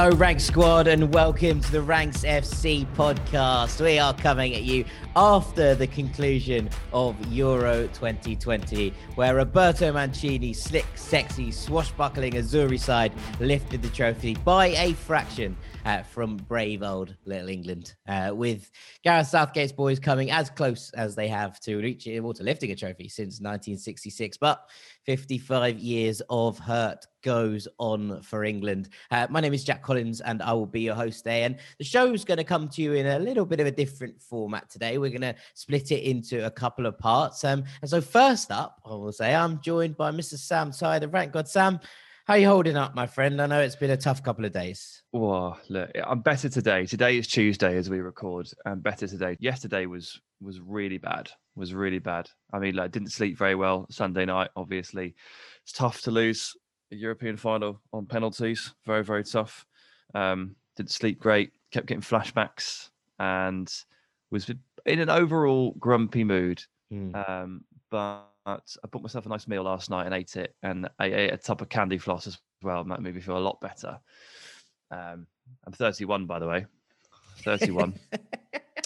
Hello, Rank Squad, and welcome to the Ranks FC podcast. We are coming at you after the conclusion of Euro 2020, where Roberto Mancini's slick, sexy, swashbuckling Azzurri side lifted the trophy by a fraction uh, from brave old little England, uh, with Gareth Southgate's boys coming as close as they have to reaching or to lifting a trophy since 1966. But 55 years of hurt goes on for England. Uh, my name is Jack Collins, and I will be your host today. And the show is going to come to you in a little bit of a different format today. We're going to split it into a couple of parts. Um, and so, first up, I will say I'm joined by Mr. Sam Tighe, the rank god. Sam, how are you holding up, my friend? I know it's been a tough couple of days. Well, look, I'm better today. Today is Tuesday as we record. I'm better today. Yesterday was was really bad. Was really bad. I mean, like, didn't sleep very well Sunday night. Obviously, it's tough to lose a European final on penalties. Very, very tough. Um, didn't sleep great. Kept getting flashbacks and was in an overall grumpy mood. Mm. Um, but I bought myself a nice meal last night and ate it, and I ate a tub of candy floss as well. And that made me feel a lot better. Um, I'm 31, by the way. 31.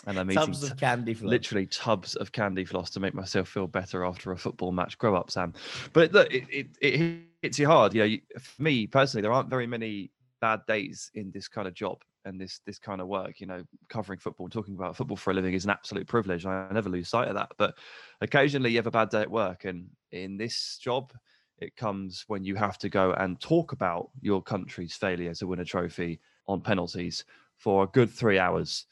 And I'm eating of candy floss. literally tubs of candy floss to make myself feel better after a football match. Grow up, Sam. But look, it, it, it hits you hard. You know, you, for me personally, there aren't very many bad days in this kind of job and this this kind of work you know covering football and talking about football for a living is an absolute privilege i never lose sight of that but occasionally you have a bad day at work and in this job it comes when you have to go and talk about your country's failure to win a trophy on penalties for a good three hours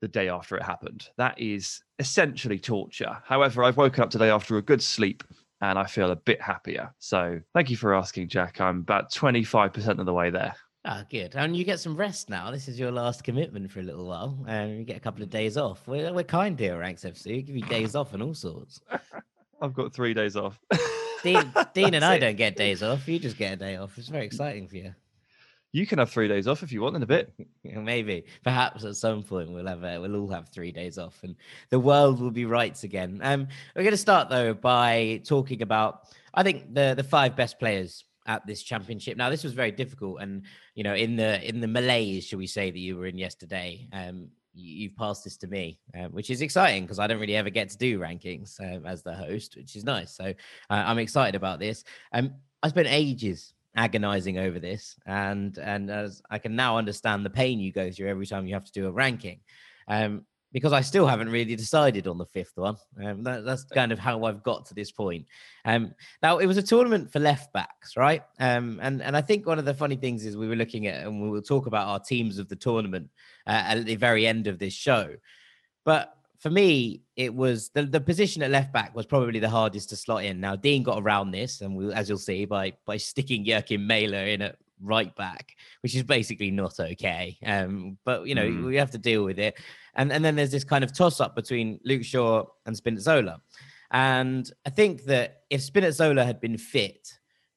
the day after it happened that is essentially torture however i've woken up today after a good sleep and i feel a bit happier so thank you for asking jack i'm about 25% of the way there Ah, good. And you get some rest now. This is your last commitment for a little while, and you get a couple of days off. We're, we're kind here, Ranks FC. We give you days off and all sorts. I've got three days off. Dean, Dean and I don't get days off. You just get a day off. It's very exciting for you. You can have three days off if you want in a bit. Maybe, perhaps at some point we'll have a, we'll all have three days off, and the world will be right again. Um, we're going to start though by talking about I think the the five best players at this championship. Now, this was very difficult, and you know, in the in the malaise, shall we say, that you were in yesterday, um, you, have passed this to me, uh, which is exciting because I don't really ever get to do rankings uh, as the host, which is nice. So uh, I'm excited about this. Um, I spent ages agonizing over this, and and as I can now understand the pain you go through every time you have to do a ranking. Um, because I still haven't really decided on the fifth one. Um, that, that's kind of how I've got to this point. Um, now it was a tournament for left backs, right? Um, and and I think one of the funny things is we were looking at, and we will talk about our teams of the tournament uh, at the very end of this show. But for me, it was the, the position at left back was probably the hardest to slot in. Now Dean got around this, and we, as you'll see by by sticking Joakim Mæhle in at right back, which is basically not okay. Um, but you know mm. we have to deal with it. And and then there's this kind of toss up between Luke Shaw and Spinazzola. And I think that if Spinazzola had been fit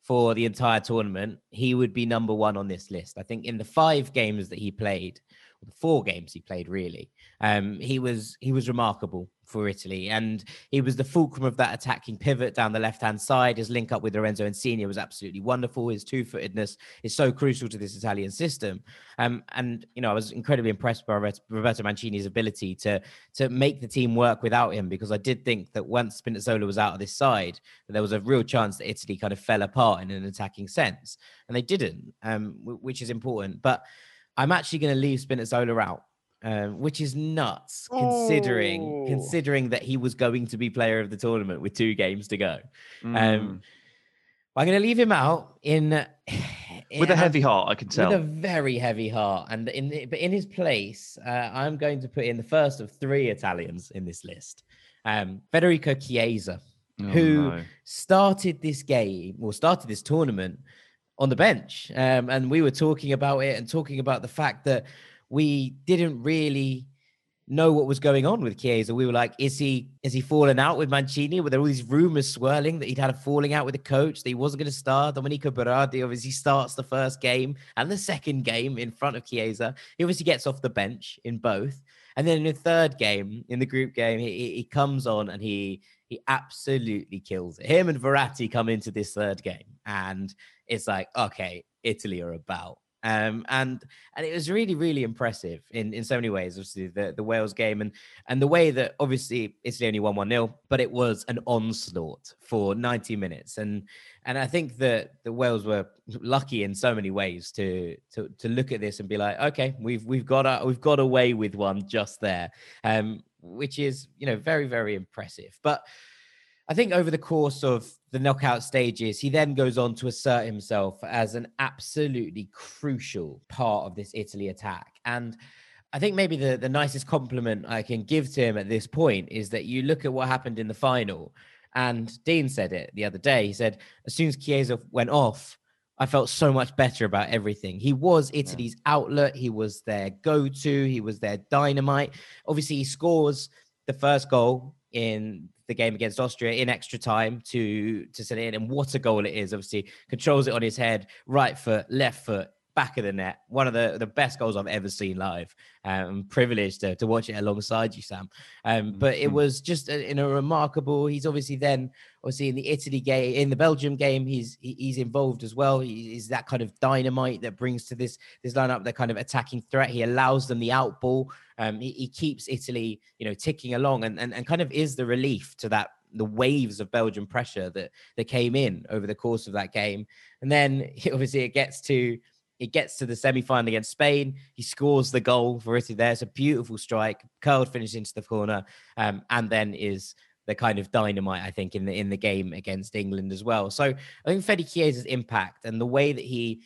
for the entire tournament, he would be number one on this list. I think in the five games that he played, the four games he played really, um, he was he was remarkable for Italy. And he was the fulcrum of that attacking pivot down the left hand side. His link up with Lorenzo Insigne was absolutely wonderful. His two footedness is so crucial to this Italian system. Um, and, you know, I was incredibly impressed by Roberto Mancini's ability to, to make the team work without him because I did think that once Spinazzola was out of this side, that there was a real chance that Italy kind of fell apart in an attacking sense. And they didn't, um, which is important. But I'm actually going to leave Spinazzola out um, which is nuts considering oh. considering that he was going to be player of the tournament with two games to go. Um, mm. Um, I'm going to leave him out in, in with a heavy heart. I can tell with a very heavy heart, and in but in his place, uh, I'm going to put in the first of three Italians in this list, um, Federico Chiesa, oh, who no. started this game or started this tournament on the bench, um, and we were talking about it and talking about the fact that we didn't really know what was going on with Chiesa. We were like, is he is he falling out with Mancini? Were there all these rumors swirling that he'd had a falling out with the coach, that he wasn't going to start? Domenico Berardi obviously starts the first game and the second game in front of Chiesa. He obviously gets off the bench in both. And then in the third game, in the group game, he, he comes on and he he absolutely kills it. Him and Verratti come into this third game, and it's like, okay, Italy are about. Um, and and it was really really impressive in in so many ways. Obviously the the Wales game and and the way that obviously Italy only won one 0 but it was an onslaught for 90 minutes. And and I think that the Wales were lucky in so many ways to to to look at this and be like, okay, we've we've got a, we've got away with one just there, um, which is you know very very impressive. But I think over the course of the knockout stages, he then goes on to assert himself as an absolutely crucial part of this Italy attack. And I think maybe the, the nicest compliment I can give to him at this point is that you look at what happened in the final. And Dean said it the other day. He said, as soon as Chiesa went off, I felt so much better about everything. He was Italy's yeah. outlet. He was their go to. He was their dynamite. Obviously, he scores the first goal in the game against Austria in extra time to to send it in. And what a goal it is! Obviously, controls it on his head, right foot, left foot, back of the net. One of the, the best goals I've ever seen live. Um, I'm privileged to, to watch it alongside you, Sam. Um, but it mm-hmm. was just a, in a remarkable. He's obviously then obviously in the Italy game, in the Belgium game, he's he, he's involved as well. He's that kind of dynamite that brings to this this lineup the kind of attacking threat. He allows them the out ball. Um, he, he keeps Italy, you know, ticking along and, and and kind of is the relief to that the waves of Belgian pressure that that came in over the course of that game. And then obviously it gets to it gets to the semi-final against Spain. He scores the goal for Italy. There, it's a beautiful strike, curled finish into the corner, um, and then is the kind of dynamite I think in the in the game against England as well. So I think Fede Chiesa's impact and the way that he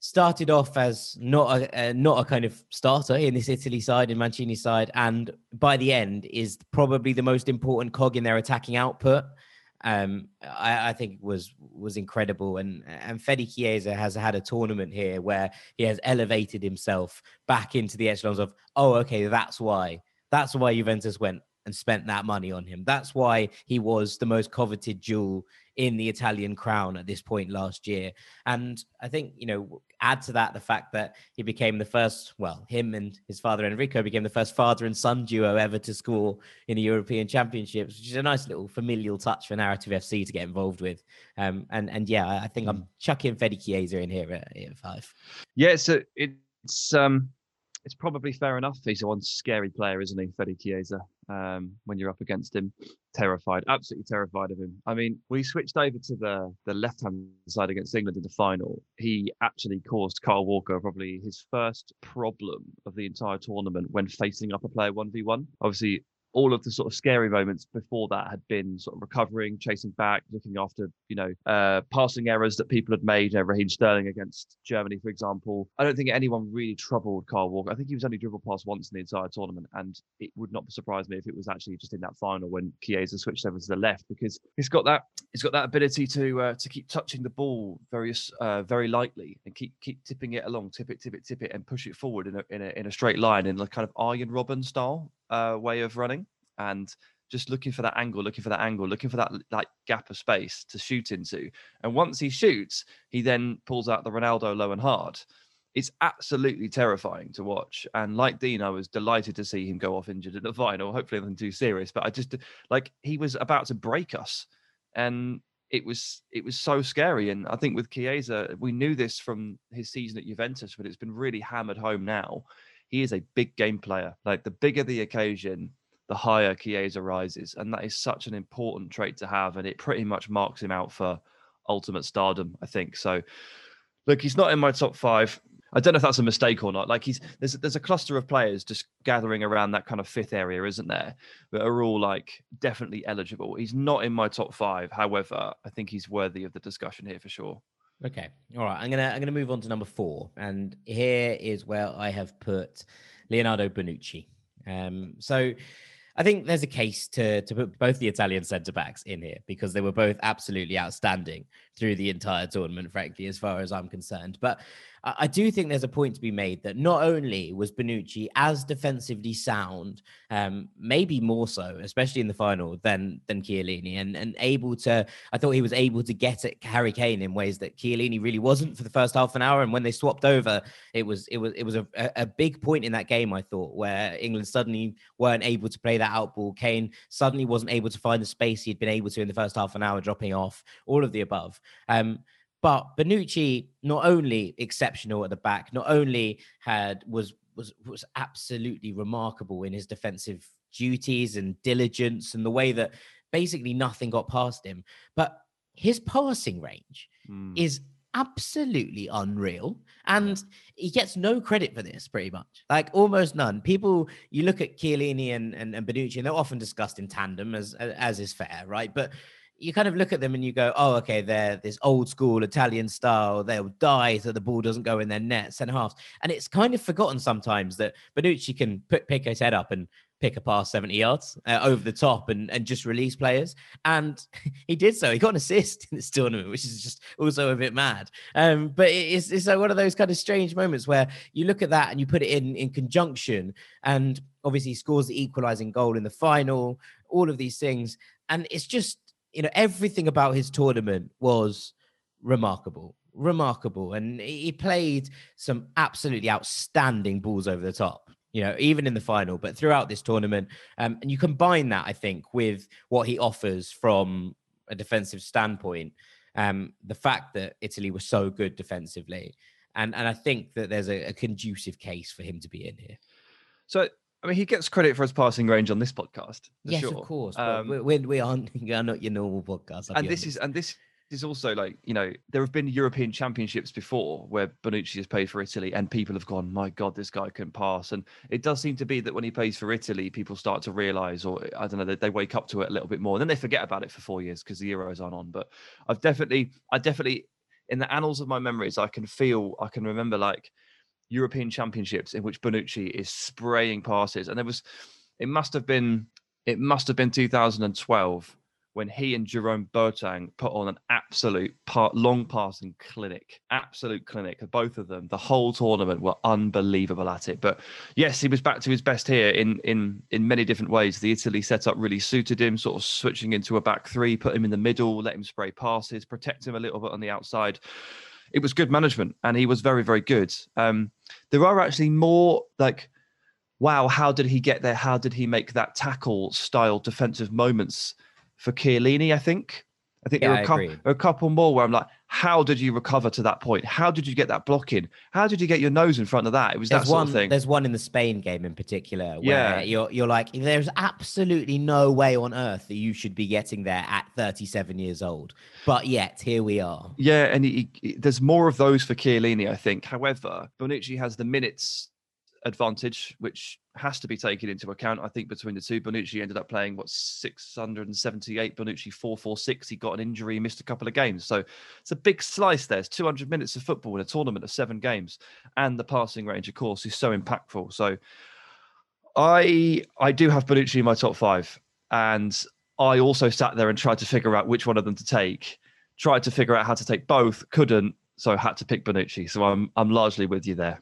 started off as not a, not a kind of starter in this Italy side in Mancini side, and by the end is probably the most important cog in their attacking output um, I, I, think was was incredible. And and Fede Chiesa has had a tournament here where he has elevated himself back into the echelons of, oh, okay, that's why. That's why Juventus went and spent that money on him. That's why he was the most coveted jewel in the Italian crown at this point last year. And I think, you know, add to that the fact that he became the first, well, him and his father Enrico became the first father and son duo ever to score in the European Championships, which is a nice little familial touch for Narrative FC to get involved with. Um, and and yeah, I think I'm hmm. chucking Fede Chiesa in here at, at five. Yeah, so it's um it's probably fair enough. He's a one scary player, isn't he, Fede Chiesa? Um, when you're up against him, terrified, absolutely terrified of him. I mean, we switched over to the the left hand side against England in the final. He actually caused Kyle Walker probably his first problem of the entire tournament when facing up a player one v one. Obviously, all of the sort of scary moments before that had been sort of recovering, chasing back, looking after, you know, uh, passing errors that people had made. You know, Raheem Sterling against Germany, for example. I don't think anyone really troubled Kyle Walker. I think he was only dribbled past once in the entire tournament, and it would not surprise me if it was actually just in that final when Chiesa switched over to the left because he's got that he's got that ability to uh, to keep touching the ball very uh, very lightly and keep keep tipping it along, tip it, tip it, tip it, and push it forward in a in a, in a straight line in a kind of Arjen Robben style uh, way of running and just looking for that angle, looking for that angle, looking for that like gap of space to shoot into. And once he shoots, he then pulls out the Ronaldo low and hard. It's absolutely terrifying to watch. And like Dean, I was delighted to see him go off injured in the final. Hopefully, nothing too serious. But I just like he was about to break us, and it was it was so scary. And I think with Chiesa, we knew this from his season at Juventus, but it's been really hammered home now. He is a big game player. Like the bigger the occasion, the higher Chiesa rises. And that is such an important trait to have. And it pretty much marks him out for ultimate stardom, I think. So, look, he's not in my top five. I don't know if that's a mistake or not. Like he's there's there's a cluster of players just gathering around that kind of fifth area, isn't there? That are all like definitely eligible. He's not in my top five. However, I think he's worthy of the discussion here for sure. Okay. All right. I'm gonna I'm gonna move on to number four. And here is where I have put Leonardo Bonucci. Um, so I think there's a case to to put both the Italian centre backs in here because they were both absolutely outstanding through the entire tournament, frankly, as far as I'm concerned. But I, do think there's a point to be made that not only was Bonucci as defensively sound, um, maybe more so, especially in the final, than than Chiellini, and and able to. I thought he was able to get at Harry Kane in ways that Chiellini really wasn't for the first half an hour. And when they swapped over, it was it was it was a, a big point in that game. I thought where England suddenly weren't able to play that out ball. Kane suddenly wasn't able to find the space he'd been able to in the first half an hour, dropping off. All of the above. Um, but Bonucci, not only exceptional at the back, not only had was was was absolutely remarkable in his defensive duties and diligence and the way that basically nothing got past him, but his passing range mm. is absolutely unreal and he gets no credit for this pretty much like almost none people you look at Chiellini and, and, and Bonucci and they're often discussed in tandem as as is fair right but you kind of look at them and you go, oh, okay, they're this old school Italian style. They'll die so the ball doesn't go in their net, centre halves. And it's kind of forgotten sometimes that Bonucci can put, pick his head up and pick a pass 70 yards uh, over the top and, and just release players. And he did so. He got an assist in this tournament, which is just also a bit mad. Um, but it's, it's like one of those kind of strange moments where you look at that and you put it in, in conjunction. And obviously, scores the equalizing goal in the final, all of these things. And it's just you know, everything about his tournament was remarkable, remarkable. And he played some absolutely outstanding balls over the top, you know, even in the final, but throughout this tournament. Um, and you combine that, I think, with what he offers from a defensive standpoint. Um, the fact that Italy was so good defensively. And, and I think that there's a, a conducive case for him to be in here. So I mean, he gets credit for his passing range on this podcast. Yes, sure. of course. Um, we, we aren't we are not your normal podcast. And this is and this is also like you know there have been European Championships before where Bonucci has played for Italy, and people have gone, "My God, this guy can pass." And it does seem to be that when he plays for Italy, people start to realise, or I don't know, they, they wake up to it a little bit more, and then they forget about it for four years because the Euros aren't on. But I've definitely, I definitely, in the annals of my memories, I can feel, I can remember like European Championships in which Bonucci is spraying passes, and there was, it must have been, it must have been 2012 when he and Jerome Boateng put on an absolute part, long passing clinic, absolute clinic. Both of them, the whole tournament were unbelievable at it. But yes, he was back to his best here in in in many different ways. The Italy setup really suited him, sort of switching into a back three, put him in the middle, let him spray passes, protect him a little bit on the outside it was good management and he was very very good um, there are actually more like wow how did he get there how did he make that tackle style defensive moments for Chiellini I think I think yeah, there, are a couple, a couple more where I'm like, how did you recover to that point? How did you get that block in? How did you get your nose in front of that? It was there's that sort one, of thing. There's one in the Spain game in particular where yeah. you're you're like, there's absolutely no way on earth that you should be getting there at 37 years old, but yet here we are. Yeah, and he, he, there's more of those for Chiellini, I think. However, Bonucci has the minutes advantage, which has to be taken into account. I think between the two, Bonucci ended up playing what 678, Bonucci 446. He got an injury, missed a couple of games. So it's a big slice there. It's 200 minutes of football in a tournament of seven games. And the passing range, of course, is so impactful. So I I do have Bonucci in my top five. And I also sat there and tried to figure out which one of them to take. Tried to figure out how to take both, couldn't, so had to pick Bonucci. So I'm I'm largely with you there.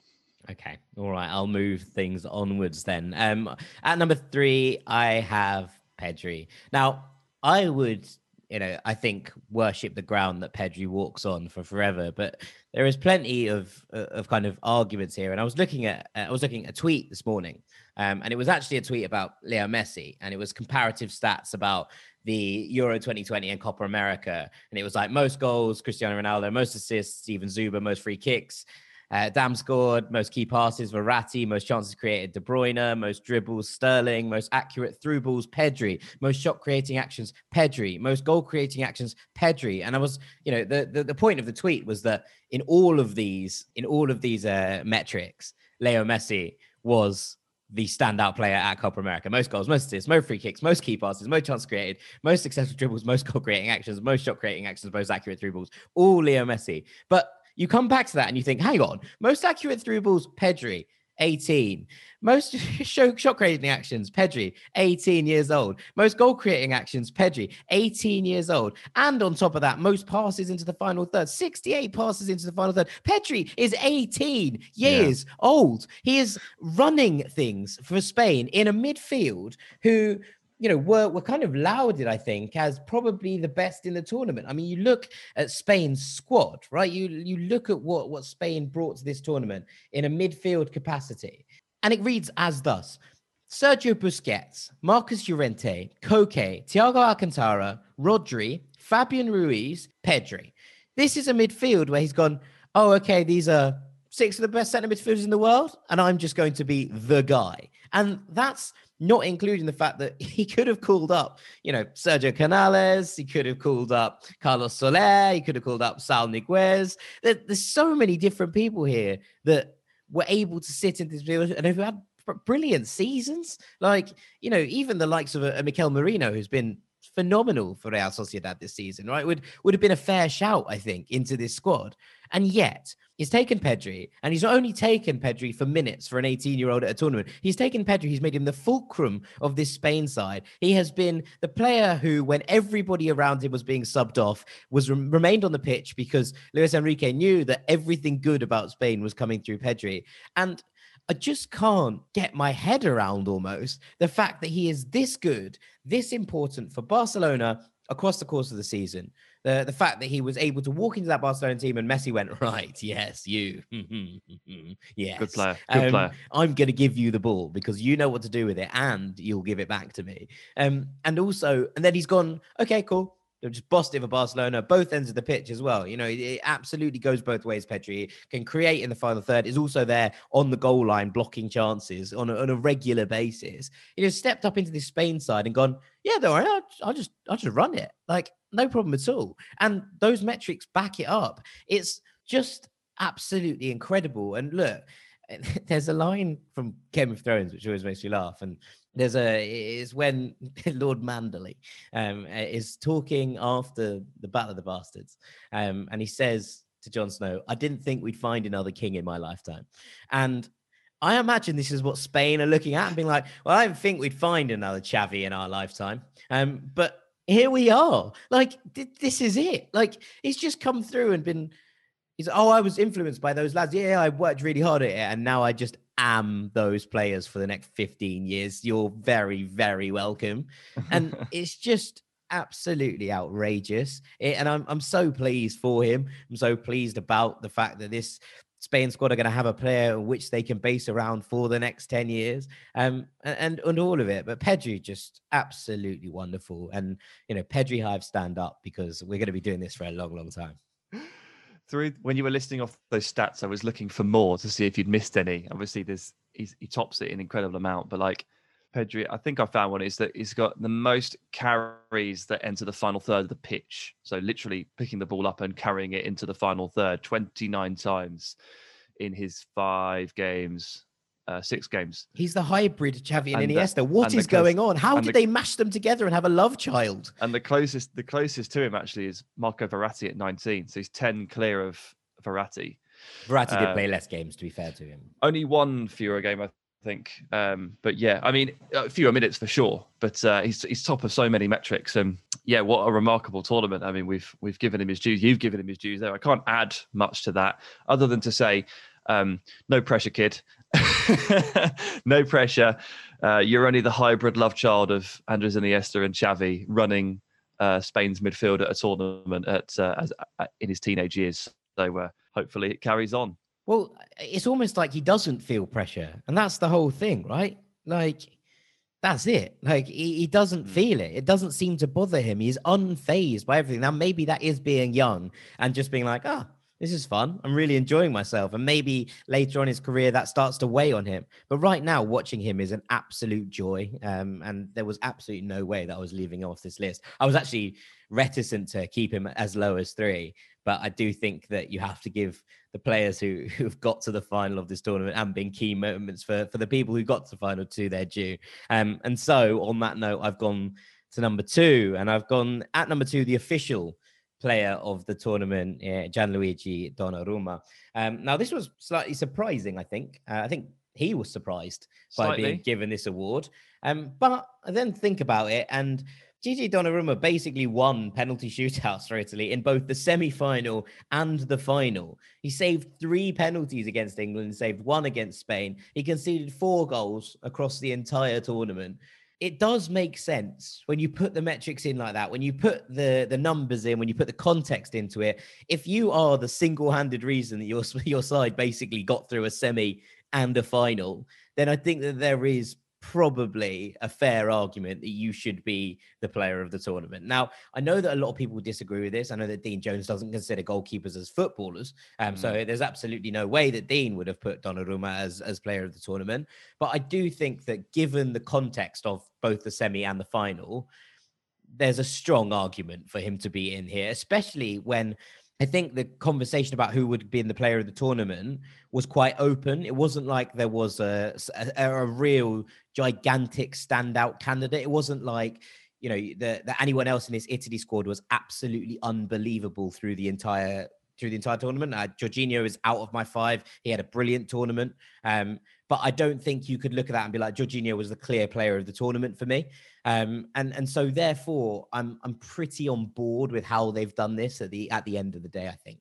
Okay. All right. I'll move things onwards then. Um, at number three, I have Pedri. Now, I would, you know, I think worship the ground that Pedri walks on for forever, but there is plenty of uh, of kind of arguments here. And I was looking at uh, I was looking at a tweet this morning, um, and it was actually a tweet about Leo Messi, and it was comparative stats about the Euro 2020 and Copa America, and it was like most goals, Cristiano Ronaldo, most assists, Steven Zuber, most free kicks. Uh, Damsgaard most key passes, Verratti, most chances created, De Bruyne, most dribbles, Sterling, most accurate through balls, Pedri, most shot creating actions, Pedri, most goal creating actions, Pedri. And I was, you know, the, the, the point of the tweet was that in all of these, in all of these uh, metrics, Leo Messi was the standout player at Copa America. Most goals, most assists, most free kicks, most key passes, most chances created, most successful dribbles, most goal creating actions, most shot creating actions, most accurate through balls. All Leo Messi. But you come back to that and you think, hang on, most accurate through balls, Pedri. 18. Most show, shot creating actions, Pedri, 18 years old. Most goal creating actions, Pedri, 18 years old. And on top of that, most passes into the final third, 68 passes into the final third. Pedri is 18 years yeah. old. He is running things for Spain in a midfield who you know, were were kind of lauded, I think, as probably the best in the tournament. I mean, you look at Spain's squad, right? You you look at what what Spain brought to this tournament in a midfield capacity, and it reads as thus: Sergio Busquets, Marcos Llorente, Koke, Thiago Alcantara, Rodri, Fabian Ruiz, Pedri. This is a midfield where he's gone. Oh, okay, these are six of the best centre midfielders in the world, and I'm just going to be the guy. And that's not including the fact that he could have called up, you know, Sergio Canales, he could have called up Carlos Soler, he could have called up Saul Niguez. There, there's so many different people here that were able to sit in this field and who had brilliant seasons. Like, you know, even the likes of a, a Mikel Merino, who's been phenomenal for Real Sociedad this season, right? Would would have been a fair shout, I think, into this squad. And yet, he's taken Pedri, and he's not only taken Pedri for minutes for an 18 year old at a tournament, he's taken Pedri, he's made him the fulcrum of this Spain side. He has been the player who, when everybody around him was being subbed off, was re- remained on the pitch because Luis Enrique knew that everything good about Spain was coming through Pedri. And I just can't get my head around almost the fact that he is this good, this important for Barcelona across the course of the season. The, the fact that he was able to walk into that Barcelona team and Messi went, right, yes, you. yes. Good player. Good um, player. I'm going to give you the ball because you know what to do with it and you'll give it back to me. Um, and also, and then he's gone, okay, cool just bossed it for Barcelona, both ends of the pitch as well. You know, it, absolutely goes both ways. Pedri can create in the final third, is also there on the goal line, blocking chances on a, on a regular basis. He just stepped up into the Spain side and gone, yeah, don't I'll, I'll just I'll just run it, like no problem at all. And those metrics back it up. It's just absolutely incredible. And look, there's a line from Game of Thrones which always makes you laugh, and there's a is when Lord Manderley um, is talking after the Battle of the Bastards, um, and he says to Jon Snow, "I didn't think we'd find another king in my lifetime," and I imagine this is what Spain are looking at and being like, "Well, I didn't think we'd find another Xavi in our lifetime," um, but here we are. Like th- this is it. Like he's just come through and been. He's oh, I was influenced by those lads. Yeah, I worked really hard at it, and now I just am those players for the next 15 years. You're very, very welcome. And it's just absolutely outrageous. It, and I'm, I'm so pleased for him. I'm so pleased about the fact that this Spain squad are going to have a player which they can base around for the next 10 years um, and, and all of it. But Pedri just absolutely wonderful. And, you know, Pedri Hive stand up because we're going to be doing this for a long, long time through when you were listing off those stats, I was looking for more to see if you'd missed any. Obviously, there's he tops it in incredible amount, but like Pedri, I think I found one is that he's got the most carries that enter the final third of the pitch. So literally picking the ball up and carrying it into the final third 29 times in his five games uh, six games. He's the hybrid Xavi and, and Iniesta. The, what is going on? How did the, they mash them together and have a love child? And the closest, the closest to him actually is Marco Verratti at 19. So he's 10 clear of Verratti. Verratti did play less games, to be fair to him. Only one fewer game, I think. Um, but yeah, I mean, fewer minutes for sure. But uh, he's he's top of so many metrics. And yeah, what a remarkable tournament. I mean, we've we've given him his dues. You've given him his dues there. I can't add much to that, other than to say, um, no pressure, kid. no pressure. Uh, you're only the hybrid love child of Andres Iniesta and Xavi running uh, Spain's midfield at a tournament at, uh, as, uh, in his teenage years. So uh, hopefully it carries on. Well, it's almost like he doesn't feel pressure, and that's the whole thing, right? Like that's it. Like he, he, doesn't hmm. feel it. It doesn't seem to bother him. He's unfazed by everything. Now, maybe that is being young and just being like, ah, oh, this is fun. I'm really enjoying myself. And maybe later on his career that starts to weigh on him. But right now, watching him is an absolute joy. Um, and there was absolutely no way that I was leaving off this list. I was actually reticent to keep him as low as three. But I do think that you have to give the players who, who've got to the final of this tournament and been key moments for, for the people who got to the final to their due. Um, and so on that note, I've gone to number two, and I've gone at number two, the official player of the tournament, uh, Gianluigi Donnarumma. Um, now, this was slightly surprising, I think. Uh, I think he was surprised Slightly. by being given this award. Um, but then think about it, and Gigi Donnarumma basically won penalty shootouts for Italy in both the semi-final and the final. He saved three penalties against England, saved one against Spain. He conceded four goals across the entire tournament. It does make sense when you put the metrics in like that, when you put the the numbers in, when you put the context into it. If you are the single-handed reason that your your side basically got through a semi and a final, then I think that there is probably a fair argument that you should be the player of the tournament. Now, I know that a lot of people disagree with this. I know that Dean Jones doesn't consider goalkeepers as footballers. Um, mm. So there's absolutely no way that Dean would have put Donnarumma as, as player of the tournament. But I do think that given the context of both the semi and the final, there's a strong argument for him to be in here, especially when I think the conversation about who would be in the player of the tournament was quite open. It wasn't like there was a, a, a real gigantic standout candidate. It wasn't like, you know, that anyone else in this Italy squad was absolutely unbelievable through the entire through the entire tournament. Uh, Jorginho is out of my five. He had a brilliant tournament. Um, but I don't think you could look at that and be like, Jorginho was the clear player of the tournament for me. Um, and and so therefore, I'm I'm pretty on board with how they've done this at the at the end of the day. I think.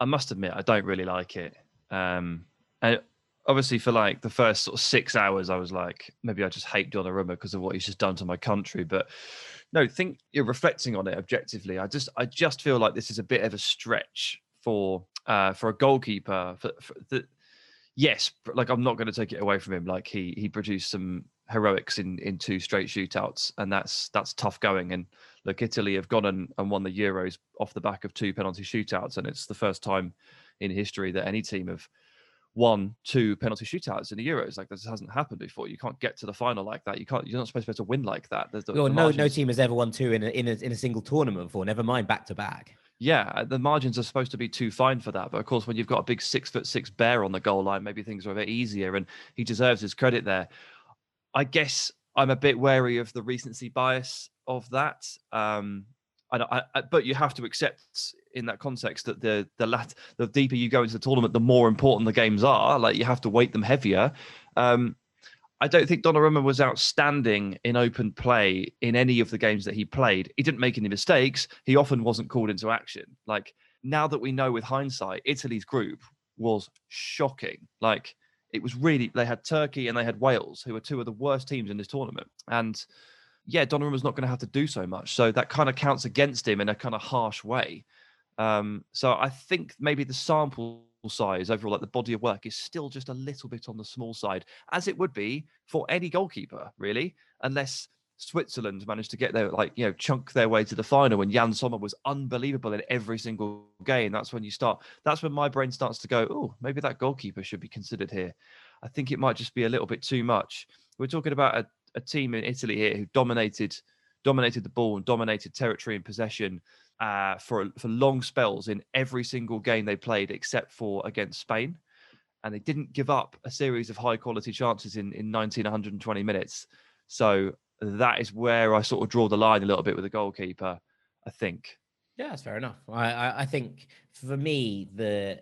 I must admit, I don't really like it. Um, and obviously, for like the first sort of six hours, I was like, maybe I just hate Donnarumma because of what he's just done to my country. But no, think you're reflecting on it objectively. I just I just feel like this is a bit of a stretch for uh, for a goalkeeper. For, for the, yes, like I'm not going to take it away from him. Like he he produced some heroics in in two straight shootouts, and that's that's tough going. And look, Italy have gone and, and won the Euros off the back of two penalty shootouts, and it's the first time in history that any team have won two penalty shootouts in the Euros. Like this hasn't happened before. You can't get to the final like that. You can't. You're not supposed to, be able to win like that. The, well, the no, no team has ever won two in a, in a in a single tournament before. Never mind back to back. Yeah, uh, the margins are supposed to be too fine for that. But of course, when you've got a big six foot six bear on the goal line, maybe things are a bit easier, and he deserves his credit there. I guess I'm a bit wary of the recency bias of that. Um, I, I, but you have to accept in that context that the the lat the deeper you go into the tournament, the more important the games are. Like you have to weight them heavier. Um, I don't think Donnarumma was outstanding in open play in any of the games that he played. He didn't make any mistakes. He often wasn't called into action. Like now that we know with hindsight, Italy's group was shocking. Like it was really they had Turkey and they had Wales, who were two of the worst teams in this tournament. And yeah, Donnarumma's not going to have to do so much. So that kind of counts against him in a kind of harsh way. Um, so I think maybe the sample size overall, like the body of work, is still just a little bit on the small side, as it would be for any goalkeeper, really, unless Switzerland managed to get there, like you know, chunk their way to the final when Yann Sommer was unbelievable in every single game. That's when you start. That's when my brain starts to go, oh, maybe that goalkeeper should be considered here. I think it might just be a little bit too much. We're talking about a, a team in Italy here who dominated, dominated the ball and dominated territory and possession uh, for for long spells in every single game they played, except for against Spain, and they didn't give up a series of high quality chances in in 19 120 minutes. So that is where I sort of draw the line a little bit with the goalkeeper. I think. Yeah, that's fair enough. I, I, I think for me the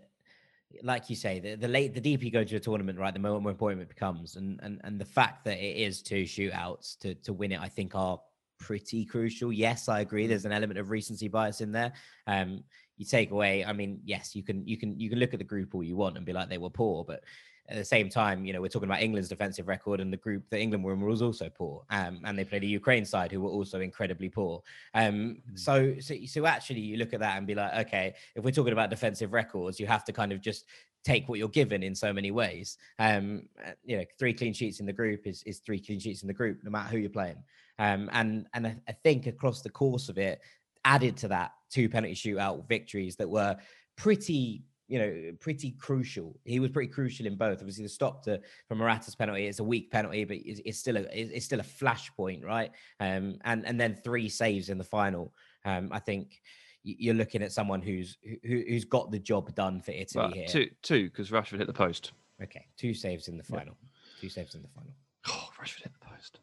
like you say, the, the late the deeper you go to a tournament, right, the more, more important it becomes, and and and the fact that it is two shootouts to to win it, I think are pretty crucial. Yes, I agree. There's an element of recency bias in there. Um, you take away, I mean, yes, you can you can you can look at the group all you want and be like they were poor, but at the same time, you know, we're talking about England's defensive record, and the group that England were in was also poor, um, and they played a Ukraine side who were also incredibly poor. Um, mm. so, so, so actually, you look at that and be like, okay, if we're talking about defensive records, you have to kind of just take what you're given in so many ways. Um, you know, three clean sheets in the group is is three clean sheets in the group, no matter who you're playing. Um, and and I, I think across the course of it, added to that two penalty shootout victories that were pretty you know, pretty crucial. He was pretty crucial in both. Obviously, the stop to from Morata's penalty is a weak penalty, but it's, it's still a it's still a flashpoint, right? Um, and and then three saves in the final. Um, I think you're looking at someone who's who, who's got the job done for Italy well, here. Two, two, because Rashford hit the post. Okay, two saves in the final. Yeah. Two saves in the final. Oh, Rashford hit the post.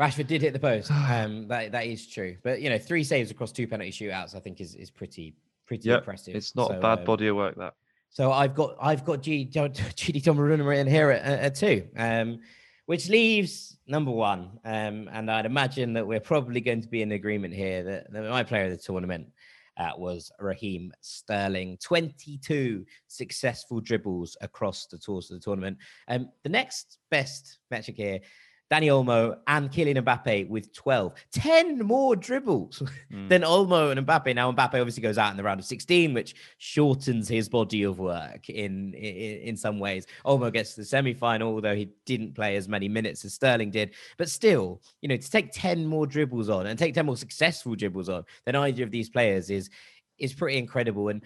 Rashford did hit the post. Um, that that is true. But you know, three saves across two penalty shootouts, I think is is pretty pretty yep. impressive. It's not so, a bad um, body of work that. So I've got I've got G GD Donnarumma in here at, at two, um, which leaves number one. Um, and I'd imagine that we're probably going to be in agreement here that, that my player of the tournament uh, was Raheem Sterling. 22 successful dribbles across the course of the tournament. Um, the next best metric here Dani Olmo and Kylian Mbappe with 12. 10 more dribbles mm. than Olmo and Mbappe. Now, Mbappe obviously goes out in the round of 16, which shortens his body of work in, in, in some ways. Olmo gets to the semi final, although he didn't play as many minutes as Sterling did. But still, you know, to take 10 more dribbles on and take 10 more successful dribbles on than either of these players is is pretty incredible. And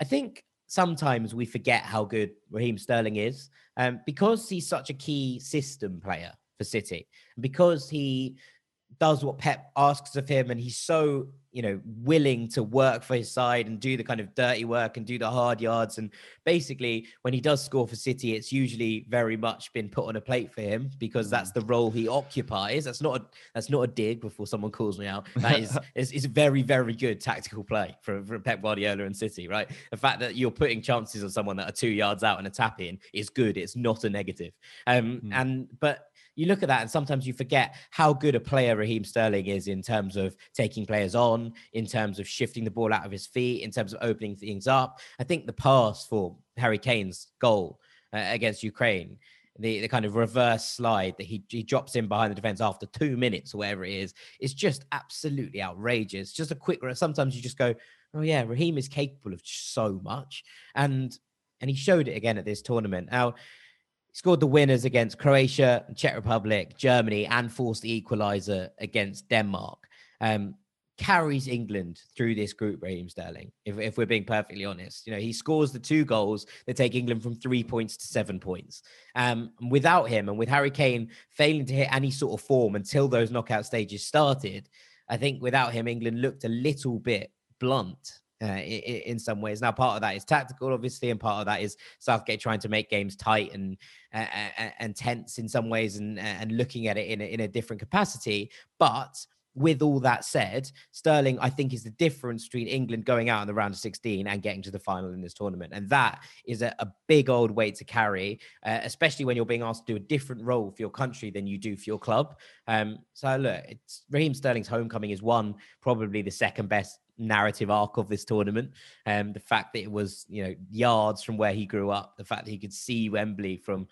I think sometimes we forget how good Raheem Sterling is um, because he's such a key system player for City. Because he does what Pep asks of him and he's so, you know, willing to work for his side and do the kind of dirty work and do the hard yards. And basically, when he does score for City, it's usually very much been put on a plate for him because that's mm. the role he occupies. That's not a that's not a dig before someone calls me out. That is is, is very, very good tactical play from, from Pep Guardiola and City, right? The fact that you're putting chances on someone that are two yards out and a tap in is good. It's not a negative. Um, mm. and but you look at that and sometimes you forget how good a player Raheem Sterling is in terms of taking players on, in terms of shifting the ball out of his feet, in terms of opening things up. I think the pass for Harry Kane's goal uh, against Ukraine, the, the kind of reverse slide that he, he drops in behind the defense after two minutes or whatever it is, is just absolutely outrageous. Just a quick, sometimes you just go, oh yeah, Raheem is capable of so much. And and he showed it again at this tournament. Now, scored the winners against Croatia, Czech Republic, Germany, and forced the equaliser against Denmark. Um, carries England through this group, Raheem Sterling, if, if we're being perfectly honest. You know, he scores the two goals that take England from three points to seven points. Um, without him and with Harry Kane failing to hit any sort of form until those knockout stages started, I think without him, England looked a little bit blunt uh, in, in, some ways. Now, part of that is tactical, obviously, and part of that is Southgate trying to make games tight and uh, and tense in some ways, and and looking at it in a, in a different capacity. But with all that said, Sterling, I think, is the difference between England going out in the round of 16 and getting to the final in this tournament. And that is a, a big old weight to carry, uh, especially when you're being asked to do a different role for your country than you do for your club. Um, so, look, Raheem Sterling's homecoming is one, probably the second best narrative arc of this tournament. Um, the fact that it was, you know, yards from where he grew up, the fact that he could see Wembley from,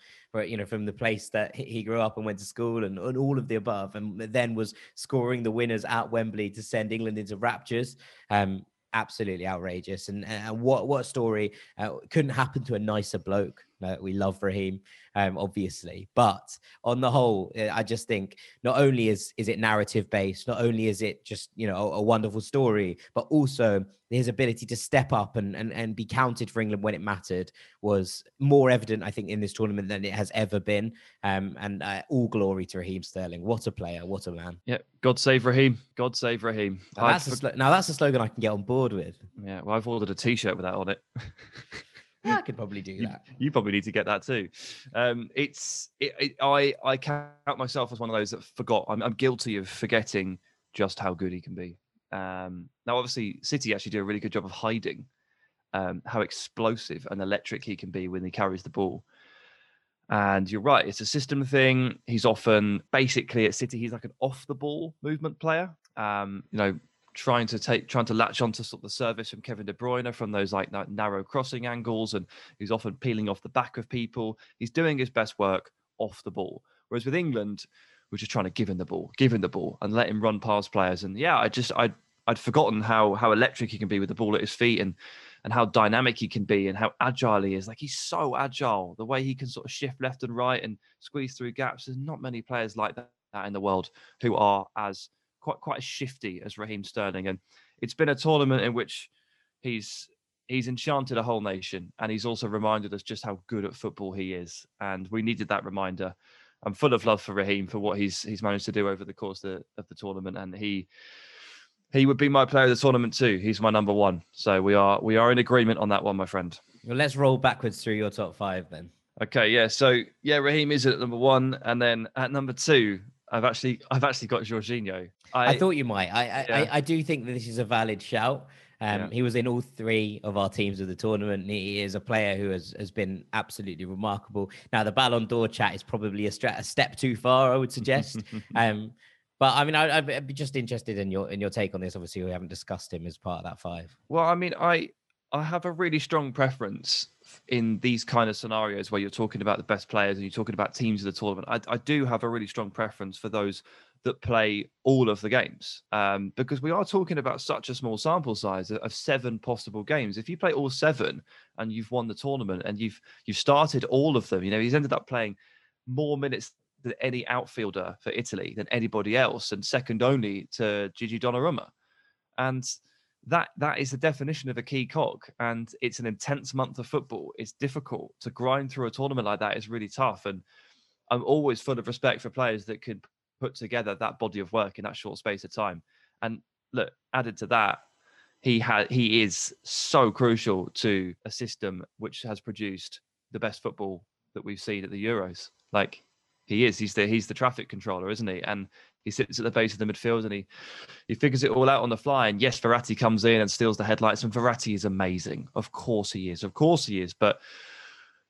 you know, from the place that he grew up and went to school, and, and all of the above, and then was scoring the winners at Wembley to send England into raptures. Um, absolutely outrageous. And, and what what story uh, couldn't happen to a nicer bloke? Uh, we love Raheem, um, obviously, but on the whole, eh, I just think not only is is it narrative based, not only is it just you know a, a, wonderful story, but also his ability to step up and, and and be counted for England when it mattered was more evident, I think, in this tournament than it has ever been. Um, and uh, all glory to Raheem Sterling. What a player! What a man! Yeah, God save Raheem. God save Raheem. Now that's, a, sl- now that's a slogan I can get on board with. Yeah, well, I've ordered a T-shirt with that on it. Yeah, I could probably do that. You, you probably need to get that too. Um, it's it, it, I I count myself as one of those that forgot. I'm, I'm guilty of forgetting just how good he can be. Um, now, obviously, City actually do a really good job of hiding um, how explosive and electric he can be when he carries the ball. And you're right, it's a system thing. He's often basically at City, he's like an off the ball movement player. Um, you know, trying to take trying to latch onto sort of the service from Kevin De Bruyne from those like narrow crossing angles, and he's often peeling off the back of people. He's doing his best work off the ball. Whereas with England, we're just trying to give him the ball, give him the ball, and let him run past players. And yeah, I just I'd, I'd forgotten how how electric he can be with the ball at his feet, and and how dynamic he can be, and how agile he is. Like he's so agile. The way he can sort of shift left and right and squeeze through gaps. There's not many players like that in the world who are as quite quite as shifty as Raheem Sterling, and it's been a tournament in which he's he's enchanted a whole nation, and he's also reminded us just how good at football he is, and we needed that reminder. I'm full of love for Raheem for what he's he's managed to do over the course of the, of the tournament, and he he would be my player of the tournament too. He's my number one, so we are we are in agreement on that one, my friend. Well, let's roll backwards through your top five then. Okay, yeah. So yeah, Raheem is at number one, and then at number two, I've actually I've actually got Jorginho. I, I thought you might. I I, yeah. I, I do think that this is a valid shout. Um, yeah. He was in all three of our teams of the tournament. He is a player who has, has been absolutely remarkable. Now, the Ballon d'Or chat is probably a, stra- a step too far, I would suggest. um, but I mean, I, I, would be just interested in your in your take on this. Obviously, we haven't discussed him as part of that five. Well, I mean, I I have a really strong preference in these kind of scenarios where you're talking about the best players and you're talking about teams of the tournament. I, I do have a really strong preference for those that play all of the games um, because we are talking about such a small sample size of seven possible games. If you play all seven and you've won the tournament and you've you've started all of them, you know he's ended up playing more minutes than any outfielder for Italy than anybody else, and second only to Gigi Donnarumma. And that that is the definition of a key cog and it's an intense month of football. It's difficult to grind through a tournament like that is really tough and i'm always full of respect for players that could put together that body of work in that short space of time. And look added to that he had he is so crucial to a system which has produced the best football that we've seen at the euros. Like he is he's the he's the traffic controller isn't he and he sits at the base of the midfield and he he figures it all out on the fly. And yes, Verratti comes in and steals the headlights, and Verratti is amazing. Of course he is. Of course he is. But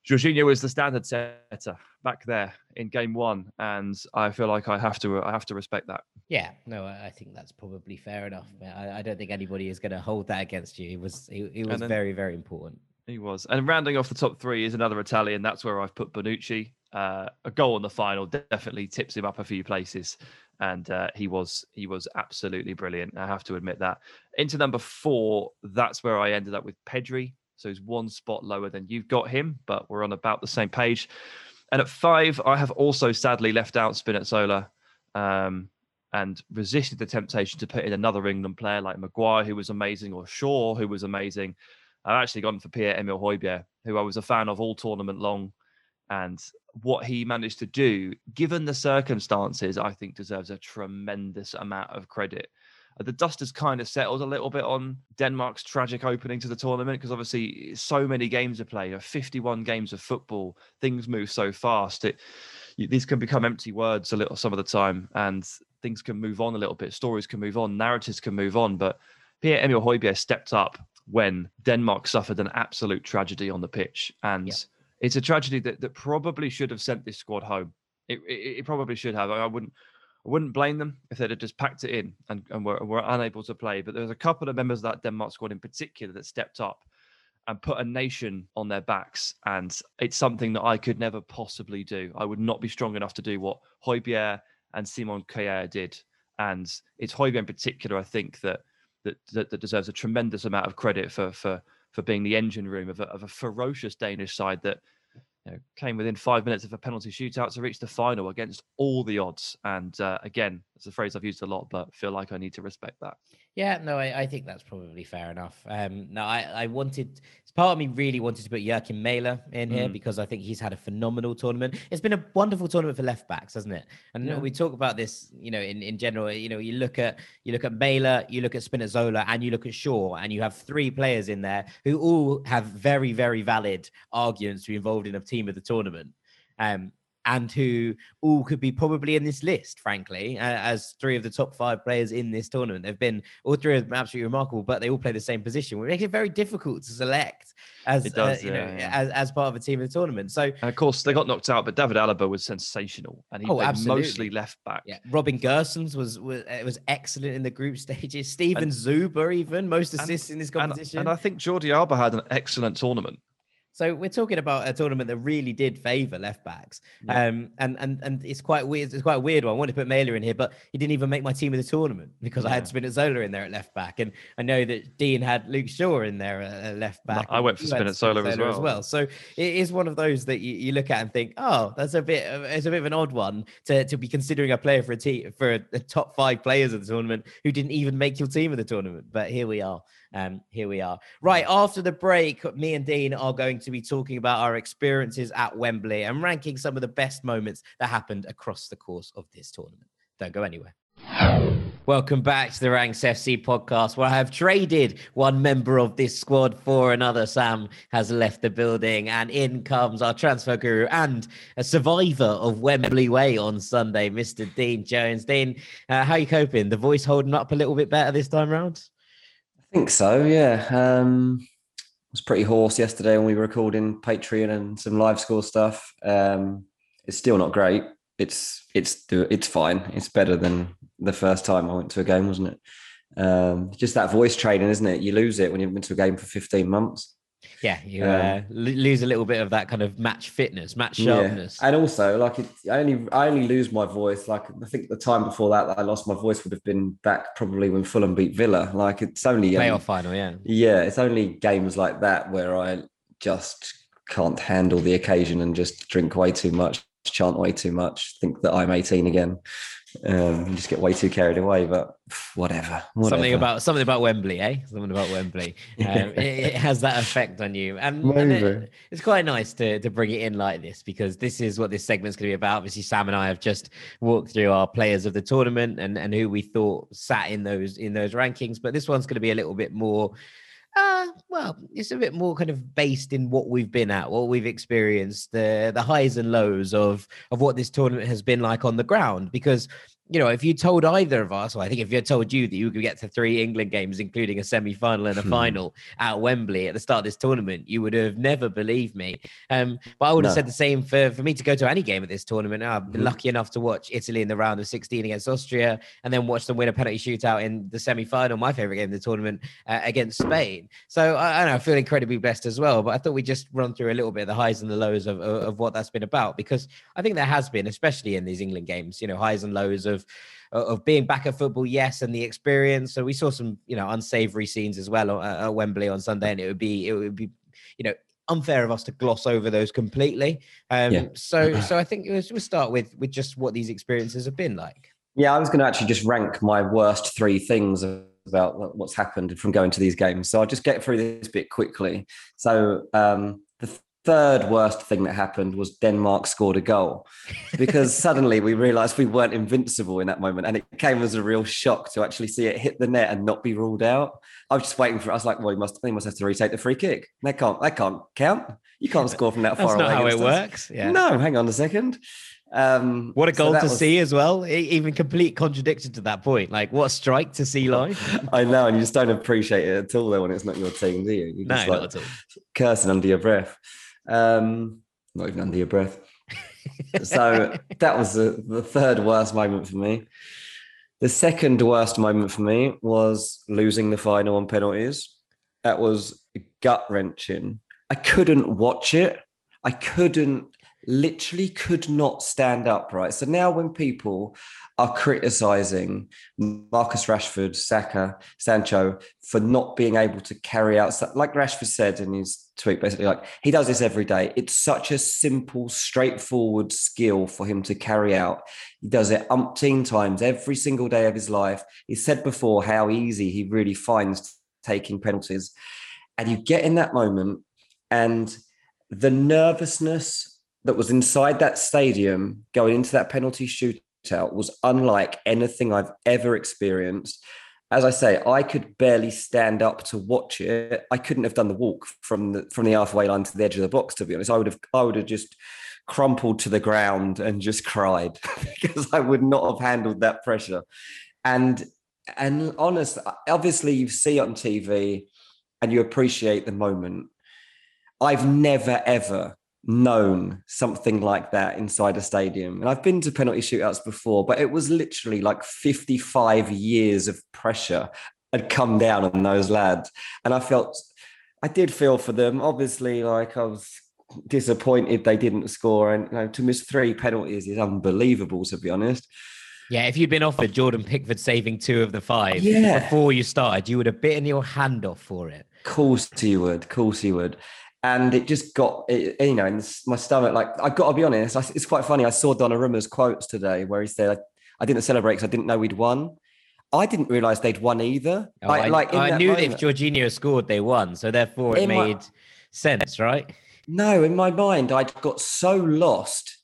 Jorginho is the standard setter back there in game one, and I feel like I have to I have to respect that. Yeah, no, I think that's probably fair enough. I, I don't think anybody is going to hold that against you. He was he, he was then, very very important. He was, and rounding off the top three is another Italian. That's where I've put Bonucci. Uh, a goal in the final definitely tips him up a few places and uh, he was he was absolutely brilliant. I have to admit that. Into number four, that's where I ended up with Pedri. So he's one spot lower than you've got him, but we're on about the same page. And at five, I have also sadly left out Spinazzola um, and resisted the temptation to put in another England player like Maguire, who was amazing, or Shaw, who was amazing. I've actually gone for Pierre Emil Højbjerg, who I was a fan of all tournament long. And what he managed to do, given the circumstances, I think deserves a tremendous amount of credit. Uh, the dust has kind of settled a little bit on Denmark's tragic opening to the tournament because obviously so many games to play, 51 games of football, things move so fast. It these can become empty words a little some of the time, and things can move on a little bit. Stories can move on, narratives can move on, but Pierre Emil Højbjerg stepped up when Denmark suffered an absolute tragedy on the pitch, and. Yeah it's a tragedy that, that probably should have sent this squad home. It, it, it probably should have. I, wouldn't I wouldn't blame them if they'd have just packed it in and, and were, were unable to play. But there's a couple of members of that Denmark squad in particular that stepped up and put a nation on their backs. And it's something that I could never possibly do. I would not be strong enough to do what Højbjerg and Simon Kjær did. And it's Højbjerg in particular, I think, that, that that, that deserves a tremendous amount of credit for for for being the engine room of a, of a ferocious Danish side that you know, came within five minutes of a penalty shootout to reach the final against all the odds. And uh, again, it's a phrase I've used a lot, but feel like I need to respect that. Yeah, no, I, I think that's probably fair enough. Um, no, I, I wanted, it's part of me really wanted to put Joakim Mæhle in here mm. because I think he's had a phenomenal tournament. It's been a wonderful tournament for left backs, hasn't it? And yeah. we talk about this, you know, in, in general, you know, you look at, you look at Mæhle, you look at Spinazzola and you look at Shaw and you have three players in there who all have very, very valid arguments to be involved in a team of the tournament. Um, and who all could be probably in this list, frankly, as three of the top five players in this tournament. They've been all three of them absolutely remarkable, but they all play the same position, which makes it very difficult to select as does, uh, you yeah, know yeah. As, as part of a team of the tournament. So, and of course, they got knocked out, but David Alaba was sensational, and he oh, played mostly left back. Yeah, Robin Gosens was was uh, was excellent in the group stages. Steven and, Zuber, even most assists and, in this competition, and, and I think Jordi Alba had an excellent tournament. So we're talking about a tournament that really did favour left backs, yeah. um, and and and it's quite weird. It's quite a weird one. I wanted to put Mæhle in here, but he didn't even make my team of the tournament because yeah. I had Spinazzola in there at left back, and I know that Dean had Luke Shaw in there at left back. No, I went for Spinazzola, Spinazzola as, well. as well. So it is one of those that you, you, look at and think, oh, that's a bit. It's a bit of an odd one to, to be considering a player for a team for a, a top five players of the tournament who didn't even make your team of the tournament. But here we are. Um, here we are. Right after the break, me and Dean are going to be talking about our experiences at Wembley and ranking some of the best moments that happened across the course of this tournament. Don't go anywhere. Welcome back to the Ranks FC podcast, where I have traded one member of this squad for another. Sam has left the building, and in comes our transfer guru and a survivor of Wembley Way on Sunday, Mr. Dean Jones. Dean, uh, how are you coping? The voice holding up a little bit better this time round? I think so. Yeah. Um, it was pretty hoarse yesterday when we were recording Patreon and some live score stuff. Um, it's still not great. It's it's it's fine. It's better than the first time I went to a game, wasn't it? Um, just that voice training, isn't it? You lose it when you've been to a game for 15 months. Yeah, you uh, lose a little bit of that kind of match fitness, match sharpness, yeah. and also like it, I only I only lose my voice. Like I think the time before that, that I lost my voice would have been back probably when Fulham beat Villa. Like it's only playoff um, final, yeah, yeah. It's only games like that where I just can't handle the occasion and just drink way too much, chant way too much, think that I'm 18 again um, just get way too carried away. But whatever, whatever. Something about something about Wembley, eh? Something about Wembley. Um, it, it, has that effect on you, and, and it, it's quite nice to to bring it in like this because this is what this segment's going to be about. Obviously, Sam and I have just walked through our players of the tournament and and who we thought sat in those in those rankings, but this one's going to be a little bit more uh, well, it's a bit more kind of based in what we've been at, what we've experienced, the the highs and lows of of what this tournament has been like on the ground. Because you know, if you told either of us, well, I think if you had told you that you could get to three England games, including a semi final and a hmm. final at Wembley at the start of this tournament, you would have never believed me. Um, but I would have no. said the same for, for me to go to any game at this tournament. I've been mm-hmm. lucky enough to watch Italy in the round of 16 against Austria and then watch them win a penalty shootout in the semi final, my favorite game of the tournament, uh, against Spain. So I, I, know, I feel incredibly blessed as well. But I thought we'd just run through a little bit of the highs and the lows of, of, of what that's been about because I think there has been, especially in these England games, you know, highs and lows of of being back at football, yes, and the experience. So we saw some, you know, unsavory scenes as well at, at Wembley on Sunday, and it would be, it would be, you know, unfair of us to gloss over those completely. Um, yeah. So, so I think was, we'll start with with just what these experiences have been like. Yeah, I was going to actually just rank my worst three things about what's happened from going to these games. So I'll just get through this bit quickly. So um, the third worst thing that happened was Denmark scored a goal because suddenly we realized we weren't invincible in that moment. And it came as a real shock to actually see it hit the net and not be ruled out. I was just waiting for it. I was like, well, he must, he must have to retake the free kick. That can't, that can't count. You can't score from that far away. That's away. how it us. works. Yeah. No, hang on a second. Um, what a goal so to was... see as well. Even complete contradiction to that point. Like what a strike to see live. I know, and you just don't appreciate it at all though when it's not your team, do you? you no, like not at all. Cursing under your breath. Um, not even under your breath. so that was the, the third worst moment for me. The second worst moment for me was losing the final on penalties. That was gut wrenching. I couldn't watch it. I couldn't, literally could not stand up, right? So now when people are criticizing Marcus Rashford, Saka, Sancho for not being able to carry out, like Rashford said in his tweet, basically, like he does this every day. It's such a simple, straightforward skill for him to carry out. He does it umpteen times every single day of his life. He said before how easy he really finds taking penalties. And you get in that moment, and the nervousness that was inside that stadium going into that penalty shoot out was unlike anything I've ever experienced. As I say, I could barely stand up to watch it. I couldn't have done the walk from the from the halfway line to the edge of the box. To be honest, I would have I would have just crumpled to the ground and just cried because I would not have handled that pressure. And and honest, obviously you see on TV and you appreciate the moment. I've never ever known something like that inside a stadium. And I've been to penalty shootouts before, but it was literally like 55 years of pressure had come down on those lads. And I felt, I did feel for them. Obviously, like I was disappointed they didn't score. And you know, to miss three penalties is unbelievable, to be honest. Yeah, if you'd been offered Jordan Pickford saving two of the five yeah. before you started, you would have bitten your hand off for it. Of course you would. Of course you would and it just got it, you know in my stomach like i got to be honest I, it's quite funny i saw Donna donnarumma's quotes today where he said i didn't celebrate because i didn't know we'd won. I didn't realize they'd won either. Oh, I, like I knew moment, if Jorginho scored they won so therefore it made my, sense right? No in my mind i got so lost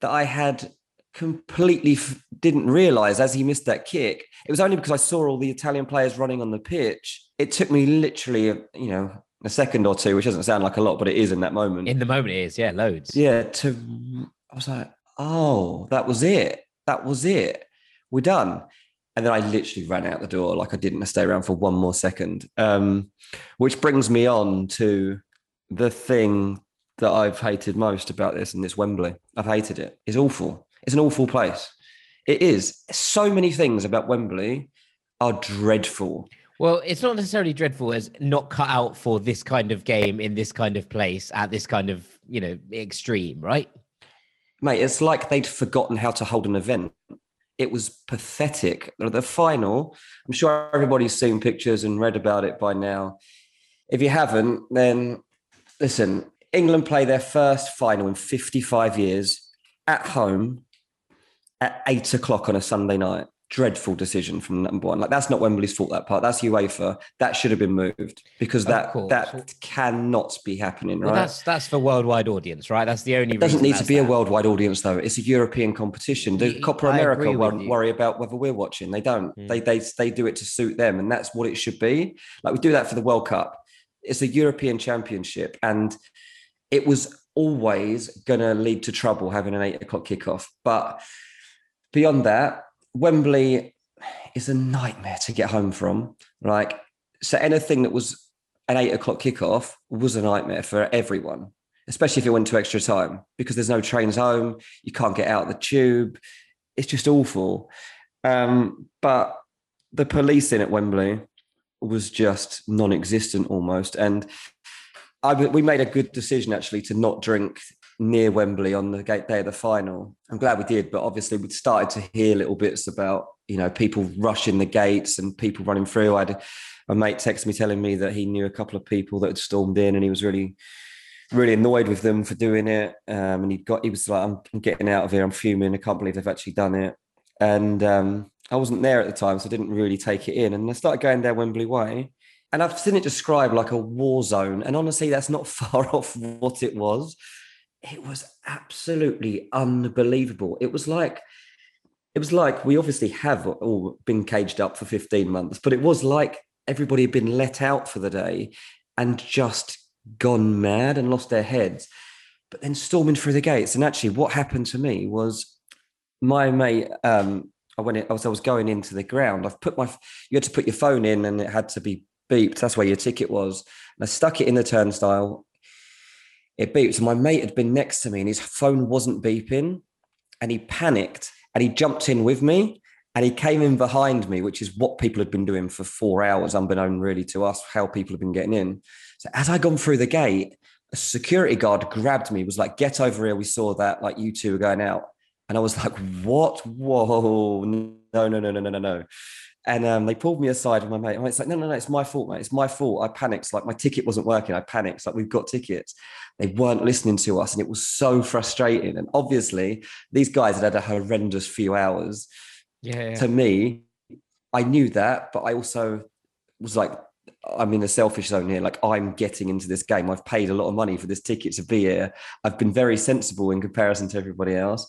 that i had completely f- didn't realize as he missed that kick. It was only because i saw all the italian players running on the pitch. It took me literally you know a second or two, which doesn't sound like a lot, but it is in that moment. In the moment, it is, yeah, loads. Yeah, to I was like, oh, that was it. That was it. We're done. And then I literally ran out the door like I didn't stay around for one more second. Um, which brings me on to the thing that I've hated most about this, and this Wembley. I've hated it. It's awful. It's an awful place. It is. So many things about Wembley are dreadful. Well, it's not necessarily dreadful as not cut out for this kind of game in this kind of place at this kind of, you know, extreme, right? Mate, it's like they'd forgotten how to hold an event. It was pathetic. The final, I'm sure everybody's seen pictures and read about it by now. If you haven't, then listen, England play their first final in 55 years at home at eight o'clock on a Sunday night. Dreadful decision from number one. Like that's not Wembley's fault. That part. That's UEFA. That should have been moved because that that cannot be happening. Well, right? that's that's for worldwide audience, right? That's the only. It doesn't need to be a worldwide audience though. It's a European competition. The Copa America won't worry about whether we're watching. They don't. Mm. They they they do it to suit them, and that's what it should be. Like we do that for the World Cup. It's a European Championship, and it was always going to lead to trouble having an eight o'clock kickoff. But beyond that, Wembley is a nightmare to get home from. Like so, anything that was an eight o'clock kickoff was a nightmare for everyone especially if it went to extra time because there's no trains home you can't get out the tube. It's just awful. Um, but the policing at wembley was just non-existent almost. And I, we made a good decision actually to not drink near wembley on the gate day of the final i'm glad we did but obviously we started to hear little bits about you know people rushing the gates and people running through i had a mate text me telling me that he knew a couple of people that had stormed in and he was really really annoyed with them for doing it. Um, and he got he was like, I'm, getting out of here. I'm fuming. I can't believe they've actually done it. And um, I wasn't there at the time, so I didn't really take it in. And I started going down Wembley Way. And I've seen it described like a war zone. And honestly, that's not far off what it was. It was absolutely unbelievable. It was like it was like we obviously have all been caged up for 15 months, but it was like everybody had been let out for the day and just gone mad and lost their heads. But then storming through the gates. And actually, what happened to me was my mate. Um, I went. In, I was. I was going into the ground. I've put my. You had to put your phone in, and it had to be beeped. That's where your ticket was. And I stuck it in the turnstile. It beeped. And my mate had been next to me, and his phone wasn't beeping, and he panicked and he jumped in with me. And he came in behind me, which is what people had been doing for four hours, unbeknown really to us, how people have been getting in. So as I gone through the gate, a security guard grabbed me, was like, "Get over here." We saw that, like you two were going out, and I was like, "What? Whoa! No, no, no, no, no, no, no!" And um, they pulled me aside with my mate. And it's like, "No, no, no! It's my fault, mate. It's my fault." I panicked. Like my ticket wasn't working. I panicked. Like we've got tickets. They weren't listening to us, and it was so frustrating. And obviously, these guys had had a horrendous few hours Yeah. to me, I knew that, but I also was like, I'm in a selfish zone here. Like, I'm getting into this game. I've paid a lot of money for this ticket to be here. I've been very sensible in comparison to everybody else.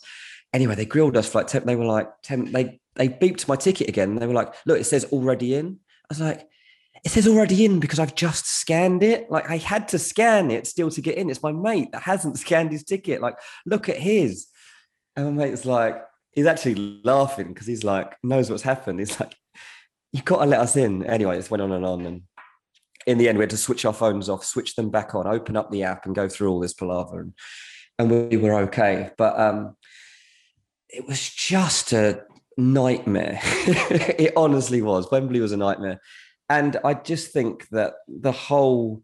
Anyway, they grilled us for like 10, they were like, 10, they they beeped my ticket again. They were like, look, it says already in. I was like, it says already in because I've just scanned it. Like I had to scan it still to get in. It's my mate that hasn't scanned his ticket. Like, look at his. And my mate's like, he's actually laughing because he's like, knows what's happened. He's like, you've got to let us in. Anyway, this went on and on. And in the end, we had to switch our phones off, switch them back on, open up the app and go through all this palaver. And, and we were okay. But um, it was just a nightmare. it honestly was. Wembley was a nightmare. And I just think that the whole,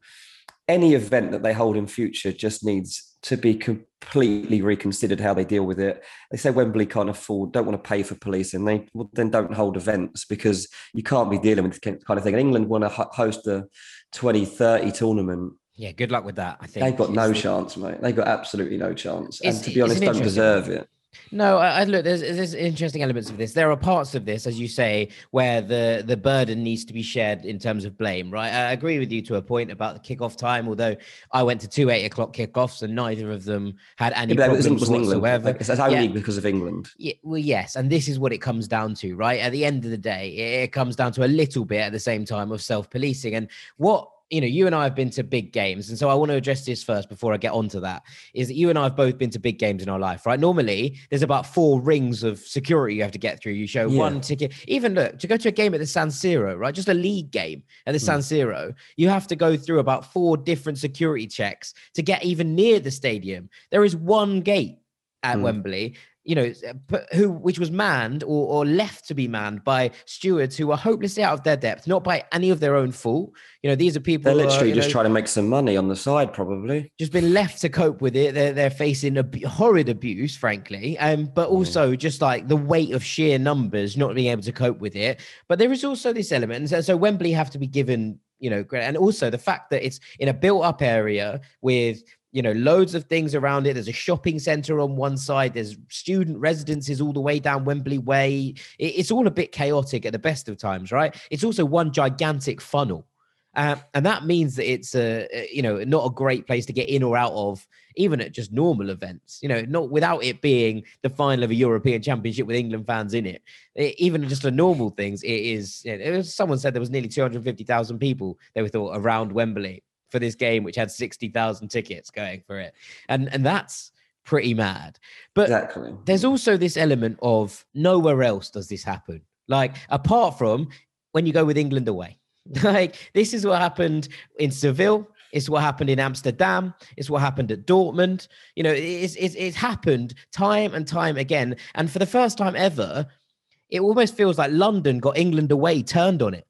any event that they hold in future just needs to be completely reconsidered how they deal with it. They say Wembley can't afford, don't want to pay for policing. They well, then don't hold events because you can't be dealing with this kind of thing. And England want to host the 2030 tournament. Yeah. Good luck with that. I think They've got no It's- chance, mate. They've got absolutely no chance. And to be honest, don't deserve it. No, I, I look. There's there's interesting elements of this. There are parts of this, as you say, where the the burden needs to be shared in terms of blame. Right, I agree with you to a point about the kickoff time. Although I went to two eight o'clock kickoffs, and neither of them had any Yeah, it problems wasn't, wasn't England. whatsoever. It's only Yeah. because of England. Yeah, well, yes, and this is what it comes down to, right? At the end of the day, it, it comes down to a little bit at the same time of self-policing. And what you know, you and I have been to big games, and so I want to address this first before I get onto that. Is that you and I have both been to big games in our life, right? Normally, there's about four rings of security you have to get through. You show Yeah. one ticket, even look to go to a game at the San Siro, right? Just a league game at the Hmm. San Siro, you have to go through about four different security checks to get even near the stadium. There is one gate at Hmm. Wembley. You know, who which was manned or, or left to be manned by stewards who were hopelessly out of their depth, not by any of their own fault. You know, these are people They're who are, literally just know, trying to make some money on the side, probably. just been left to cope with it. They're they're facing a horrid abuse, frankly, um, but also just like the weight of sheer numbers, not being able to cope with it. But there is also this element, and so, so Wembley have to be given, you know, and also the fact that it's in a built-up area with you know loads of things around it. There's a shopping centre on one side. There's student residences all the way down Wembley Way. It- it's all a bit chaotic at the best of times, right? It's also one gigantic funnel. Uh, and that means that it's a you know not a great place to get in or out of even at just normal events you know not without it being the final of a european championship with england fans in it, E- even just the normal things it is it was, someone said there was nearly 250,000 people they were thought around wembley for this game which had 60,000 tickets going for it and and that's pretty mad but Exactly. there's also this element of nowhere else does this happen. Like apart from when you go with England away, like this is what happened in Seville. It's what happened in Amsterdam. It's what happened at Dortmund. You know, it's, it's it's happened time and time again. And for the first time ever, it almost feels like London got England away turned on it.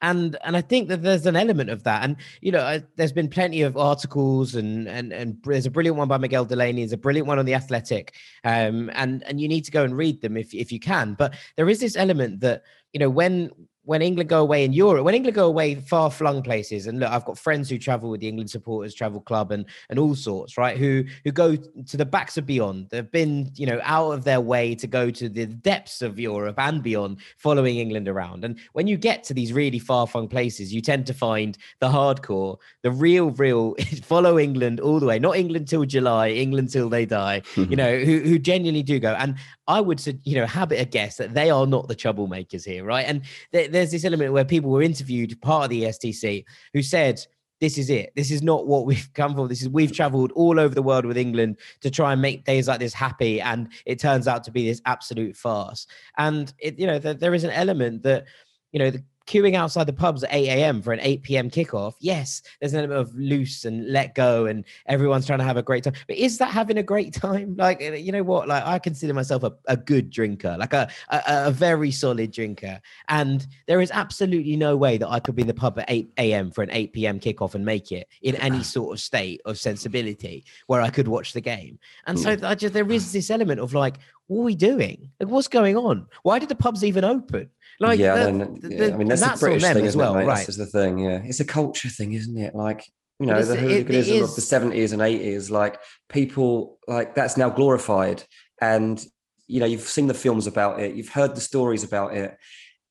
And and I think that there's an element of that. And you know, I, there's been plenty of articles and and and there's a brilliant one by Miguel Delaney. There's a brilliant one on the Athletic. Um, and and you need to go and read them if if you can. But there is this element that you know when when England go away in Europe, when England go away far flung places, and look, I've got friends who travel with the England Supporters Travel Club and and all sorts, right? Who who go to the backs of beyond. They've been, you know, out of their way to go to the depths of Europe and beyond, following England around. And when you get to these really far flung places, you tend to find the hardcore, the real, real follow England all the way, not England till July, England till they die. You mm-hmm. know, who who genuinely do go. And I would, you know, habit a guess that they are not the troublemakers here, right? And there- there's this element where people were interviewed, part of the STC, who said, "This is it. This is not what we've come for. This is we've travelled all over the world with England to try and make days like this happy, and it turns out to be this absolute farce." And it, you know, there, there is an element that, you know, the queuing outside the pubs at 8 a.m. for an 8 p.m. kickoff. Yes, there's an element of loose and let go, and everyone's trying to have a great time. But is that having a great time? Like, you know what? Like, I consider myself a, a good drinker, like a, a a very solid drinker, and there is absolutely no way that I could be in the pub at 8 a.m. for an 8 p.m. kickoff and make it in any sort of state of sensibility where I could watch the game. And so mm. I just there is this element of like, what are we doing? Like, what's going on? Why did the pubs even open? Like, yeah, the- then, the- the- I mean that's, and a British thing as well, it, right? That's just the thing. Yeah, it's a culture thing, isn't it? Like you know, the it- it of the seventies and eighties, like people like that's now glorified, and you know you've seen the films about it, you've heard the stories about it,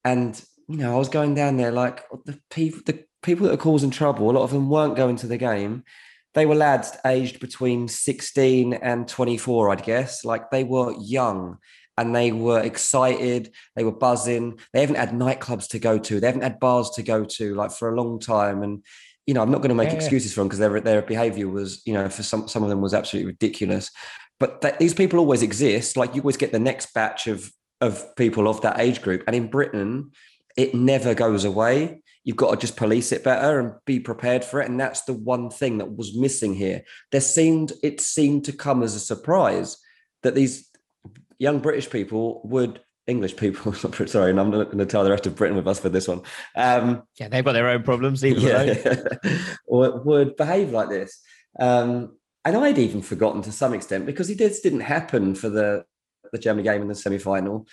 and you know I was going down there like the people, the people that are causing trouble. A lot of them weren't going to the game. They were lads aged between sixteen and twenty-four, I'd guess. Like they were young and they were excited. They were buzzing. They haven't had nightclubs to go to. They haven't had bars to go to like for a long time. And you know, I'm not going to make Yeah, excuses for them because their their behaviour was, you know, for some some of them was absolutely ridiculous. But that, these people always exist. Like you always get the next batch of of people of that age group. And in Britain, it never goes away. You've got to just police it better and be prepared for it. And that's the one thing that was missing here. There seemed it seemed to come as a surprise that these young British people would English people, sorry, and I'm not going to tell the rest of Britain with us for this one. Um, yeah, they've got their own problems. Leave them yeah, would, would behave like this. Um, and I'd even forgotten to some extent because it this didn't happen for the the Germany game in the semi final.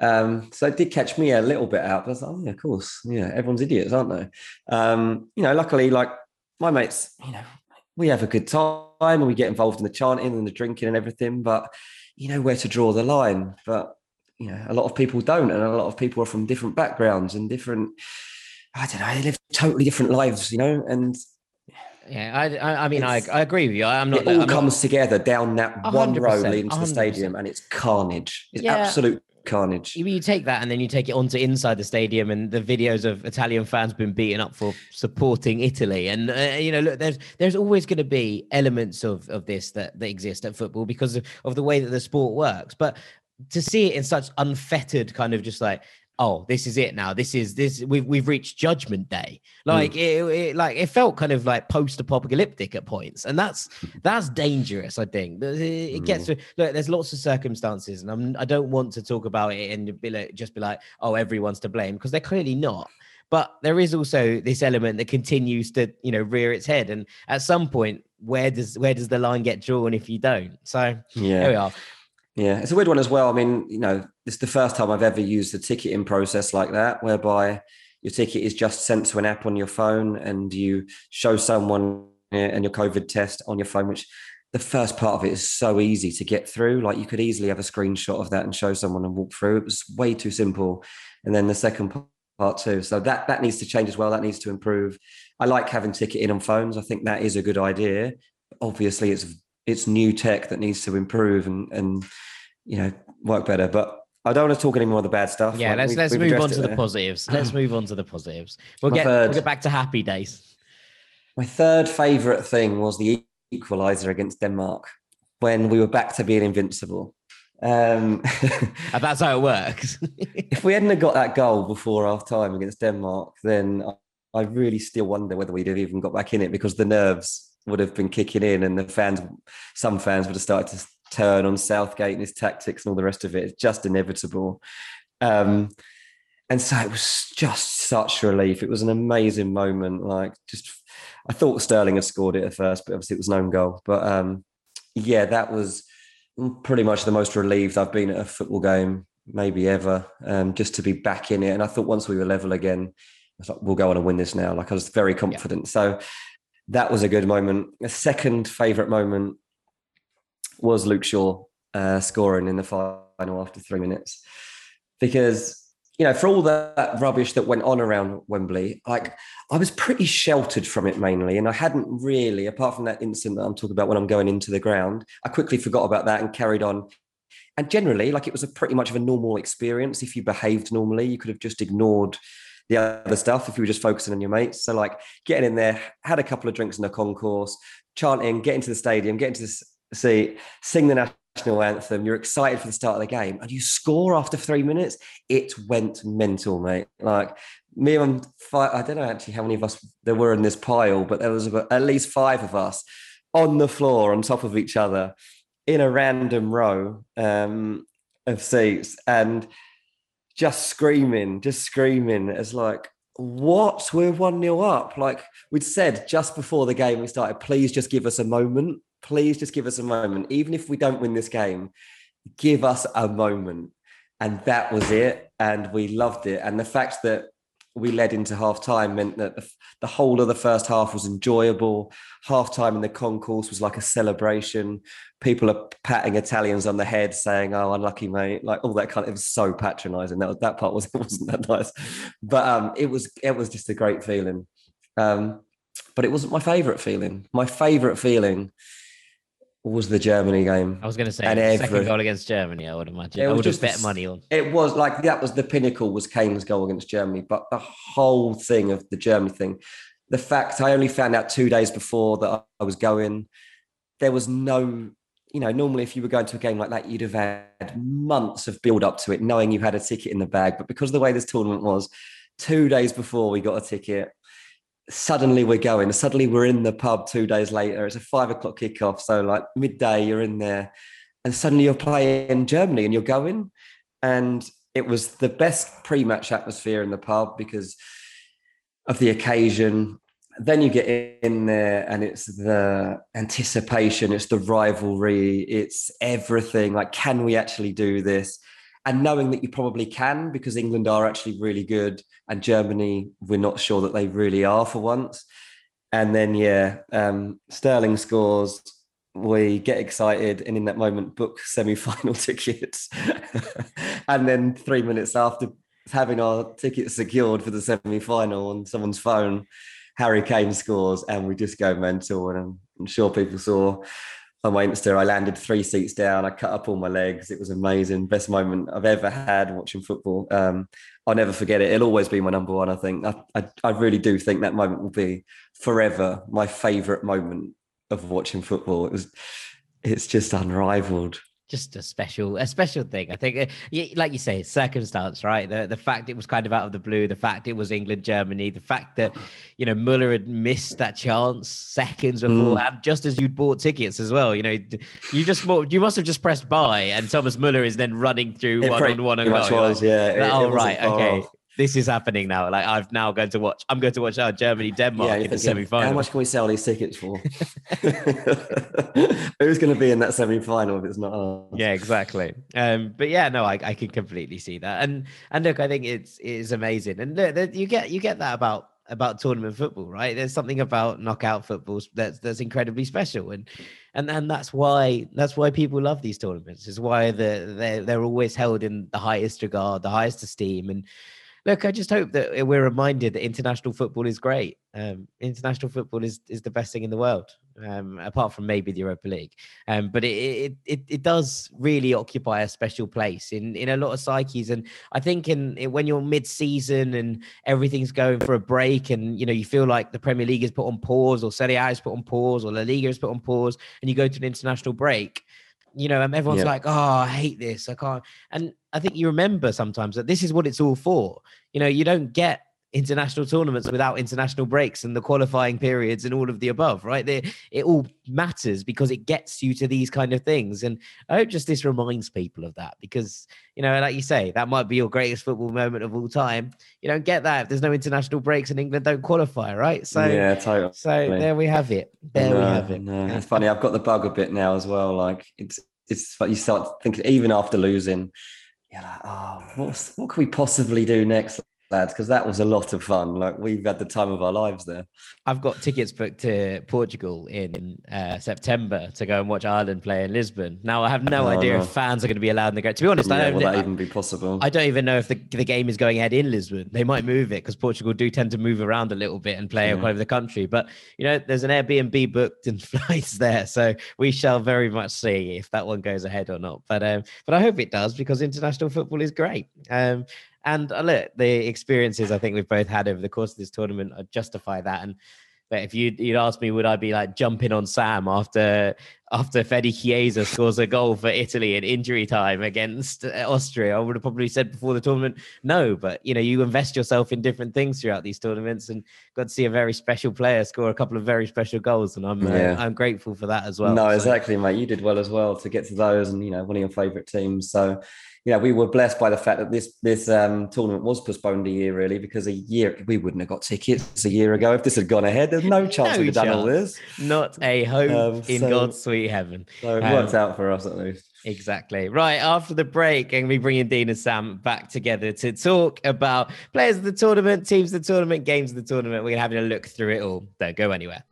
Um, so it did catch me a little bit out. But I was like, oh, yeah, of course, yeah, everyone's idiots, aren't they? Um, you know, luckily, like my mates, you know, we have a good time and we get involved in the chanting and the drinking and everything, but you know where to draw the line. But you know, a lot of people don't, and a lot of people are from different backgrounds and different. I don't know. They live totally different lives, you know, and Yeah, I, I, I mean, I, I agree with you. I'm not. it all I'm not- comes together down that one one hundred road leading to the stadium, and it's carnage. It's Yeah. absolute carnage. You, take that and then you take it onto inside the stadium, and the videos of Italian fans being beaten up for supporting Italy. And uh, you know, look, there's there's always going to be elements of of this that that exist at football because of, of the way that the sport works. But to see it in such unfettered kind of just like oh this is it now. This is this we've we've reached judgment day. Like mm. it, it, like it felt kind of like post-apocalyptic at points and that's that's dangerous i think. It, it gets mm. to look there's lots of circumstances and I'm, i don't want to talk about it and be like just be like oh everyone's to blame because they're clearly not. But there is also this element that continues to you know rear its head and at some point where does where does the line get drawn if you don't? So yeah. there we are yeah, it's a weird one as well. I mean, you know, it's the first time I've ever used the ticketing process like that, whereby your ticket is just sent to an app on your phone and you show someone eh, and your COVID test on your phone, which the first part of it is so easy to get through. Like you could easily have a screenshot of that and show someone and walk through. It was way too simple. And then the second part too. So that that needs to change as well. That needs to improve. I like having ticketing on phones. I think that is a good idea. Obviously, it's it's new tech that needs to improve and and you know work better. But I don't want to talk any more of the bad stuff. Yeah, like let's we, let's move on to the positives. Let's move on to the positives. We'll get third, we'll get back to happy days. My third favorite thing was the equalizer against Denmark when we were back to being invincible. Um, and that's how it works. if we hadn't got that goal before half time against Denmark, then I really still wonder whether we'd have even got back in it because the nerves would have been kicking in and the fans, some fans would have started to turn on Southgate and his tactics and all the rest of it. It's just inevitable. Um, and so it was just such relief. It was an amazing moment. Like, just I thought Sterling had scored it at first, but obviously it was an own goal. But um, yeah, that was pretty much the most relieved I've been at a football game, maybe ever. Um, just to be back in it. And I thought once we were level again, I was like, we'll go on and win this now. Like I was very confident. Yeah. So that was a good moment. A second favourite moment was Luke Shaw uh, scoring in the final after three minutes. Because, you know, for all that rubbish that went on around Wembley, like I was pretty sheltered from it mainly. And I hadn't really, apart from that incident that I'm talking about when I'm going into the ground, I quickly forgot about that and carried on. And generally, like it was a pretty much of a normal experience. If you behaved normally, you could have just ignored the other stuff if you were just focusing on your mates. So like getting in there, had a couple of drinks in the concourse, chanting, get into the stadium, get into the seat, sing the national anthem. You're excited for the start of the game, and you score after three minutes. It went mental, mate. Like me and five, I don't know actually how many of us there were in this pile, but there was at least five of us on the floor on top of each other in a random row um, of seats and just screaming, just screaming as like, what? We're 1 0 up. Like we'd said just before the game we started, please just give us a moment. Please just give us a moment. Even if we don't win this game, give us a moment. And that was it. And we loved it. And the fact that we led into half time meant that the, the, whole of the first half was enjoyable. Half time in the concourse was like a celebration. People are patting Italians on the head, saying, "Oh, unlucky mate," like all that kind of. It was so patronising. That that part was wasn't that nice, but um, it was it was just a great feeling. Um, but it wasn't my favourite feeling. My favourite feeling was the Germany game. I was going to say and every, second goal against Germany. I would imagine. I would have bet money on. It was like that was the pinnacle was Kane's goal against Germany, but the whole thing of the Germany thing, the fact I only found out two days before that I was going, there was no. You know, normally if you were going to a game like that, you'd have had months of build up to it, knowing you had a ticket in the bag. But because of the way this tournament was, two days before we got a ticket, suddenly we're going. Suddenly we're in the pub two days later. It's a five o'clock kickoff. So like midday, you're in there. And suddenly you're playing Germany and you're going. And it was the best pre-match atmosphere in the pub because of the occasion. Then you get in there and it's the anticipation, it's the rivalry, it's everything. Like, can we actually do this? And knowing that you probably can because England are actually really good and Germany we're not sure that they really are for once. And then yeah, um, Sterling scores. We get excited, and in that moment, book semi-final tickets. and then three minutes after having our tickets secured for the semi-final on someone's phone, Harry Kane scores, and we just go mental. And I'm sure people saw on. I landed three seats down. I cut up all my legs. It was amazing. Best moment I've ever had watching football. Um, I'll never forget it. It'll always be my number one. I think. I, I, I really do think that moment will be forever my favourite moment of watching football. It was. It's just unrivaled just a special a special thing. I think uh, like you say circumstance right? The the fact it was kind of out of the blue the fact it was england germany the fact that you know muller had missed that chance seconds before mm. just as you'd bought tickets as well you know you just you must have just pressed buy and thomas muller is then running through it one on one and was, yeah. It, oh it right okay this is happening now. Like I've now going to watch. I'm going to watch uh, Germany Denmark yeah, in the semi final. How much can we sell these tickets for? Who's going to be in that semi final if it's not us? Yeah, exactly. Um, but yeah, no, I, I can completely see that. And and look, I think it's it is amazing. And look, you get you get that about about tournament football, right? There's something about knockout football that's that's incredibly special, and and and that's why that's why people love these tournaments. Is why the they're they're always held in the highest regard, the highest esteem, and look, I just hope that we're reminded that international football is great. Um, international football is is the best thing in the world, um, apart from maybe the Europa League. Um, but it, it, it it does really occupy a special place in in a lot of psyches. And I think in, in when you're mid season and everything's going for a break, and you know you feel like the Premier League is put on pause, or Serie A is put on pause, or La Liga is put on pause, and you go to an international break you know, and everyone's yeah. like, "Oh, I hate this. I can't." And I think you remember sometimes that this is what it's all for. You know, you don't get international tournaments without international breaks and the qualifying periods and all of the above, right? They, it all matters because it gets you to these kind of things. And I hope just this reminds people of that because, you know, like you say, that might be your greatest football moment of all time. You don't get that if there's no international breaks and England don't qualify, right? So, yeah, totally. So there we have it. There no, we have it. No, it's funny. I've got the bug a bit now as well. Like it's, it's, you start thinking, even after losing, you're like, oh, what's, what can we possibly do next? Lads because that was a lot of fun. Like we've had the time of our lives there. I've got tickets booked to portugal in uh, september to go and watch ireland play in lisbon. Now i have no oh, idea no. if fans are going to be allowed in the game to be honest yeah, i don't know. will that even be possible? I don't even know if the, the game is going ahead in lisbon. They might move it because portugal do tend to move around a little bit and play yeah. all over the country. But you know there's an airbnb booked and flights there so we shall very much see if that one goes ahead or not. But um but i hope it does because international football is great. Um and uh, look, the experiences I think we've both had over the course of this tournament justify that. And but if you'd, you'd ask me, would I be like jumping on Sam after after Fede Chiesa scores a goal for Italy in injury time against uh, Austria? I would have probably said before the tournament, no. But you know, you invest yourself in different things throughout these tournaments, and got to see a very special player score a couple of very special goals, and I'm uh, yeah. uh, I'm grateful for that as well. No, so. exactly, mate. You did well as well to get to those, and you know, one of your favourite teams. So you know, we were blessed by the fact that this this um, tournament was postponed a year really because a year we wouldn't have got tickets a year ago if this had gone ahead. There's no chance no we'd have done all this. Not a hope um, in so, God's sweet heaven. So it um, worked out for us at least. Exactly. Right after the break, and we bringing Dean and Sam back together to talk about players of the tournament, teams of the tournament, games of the tournament. We're having a look through it all. Don't go anywhere.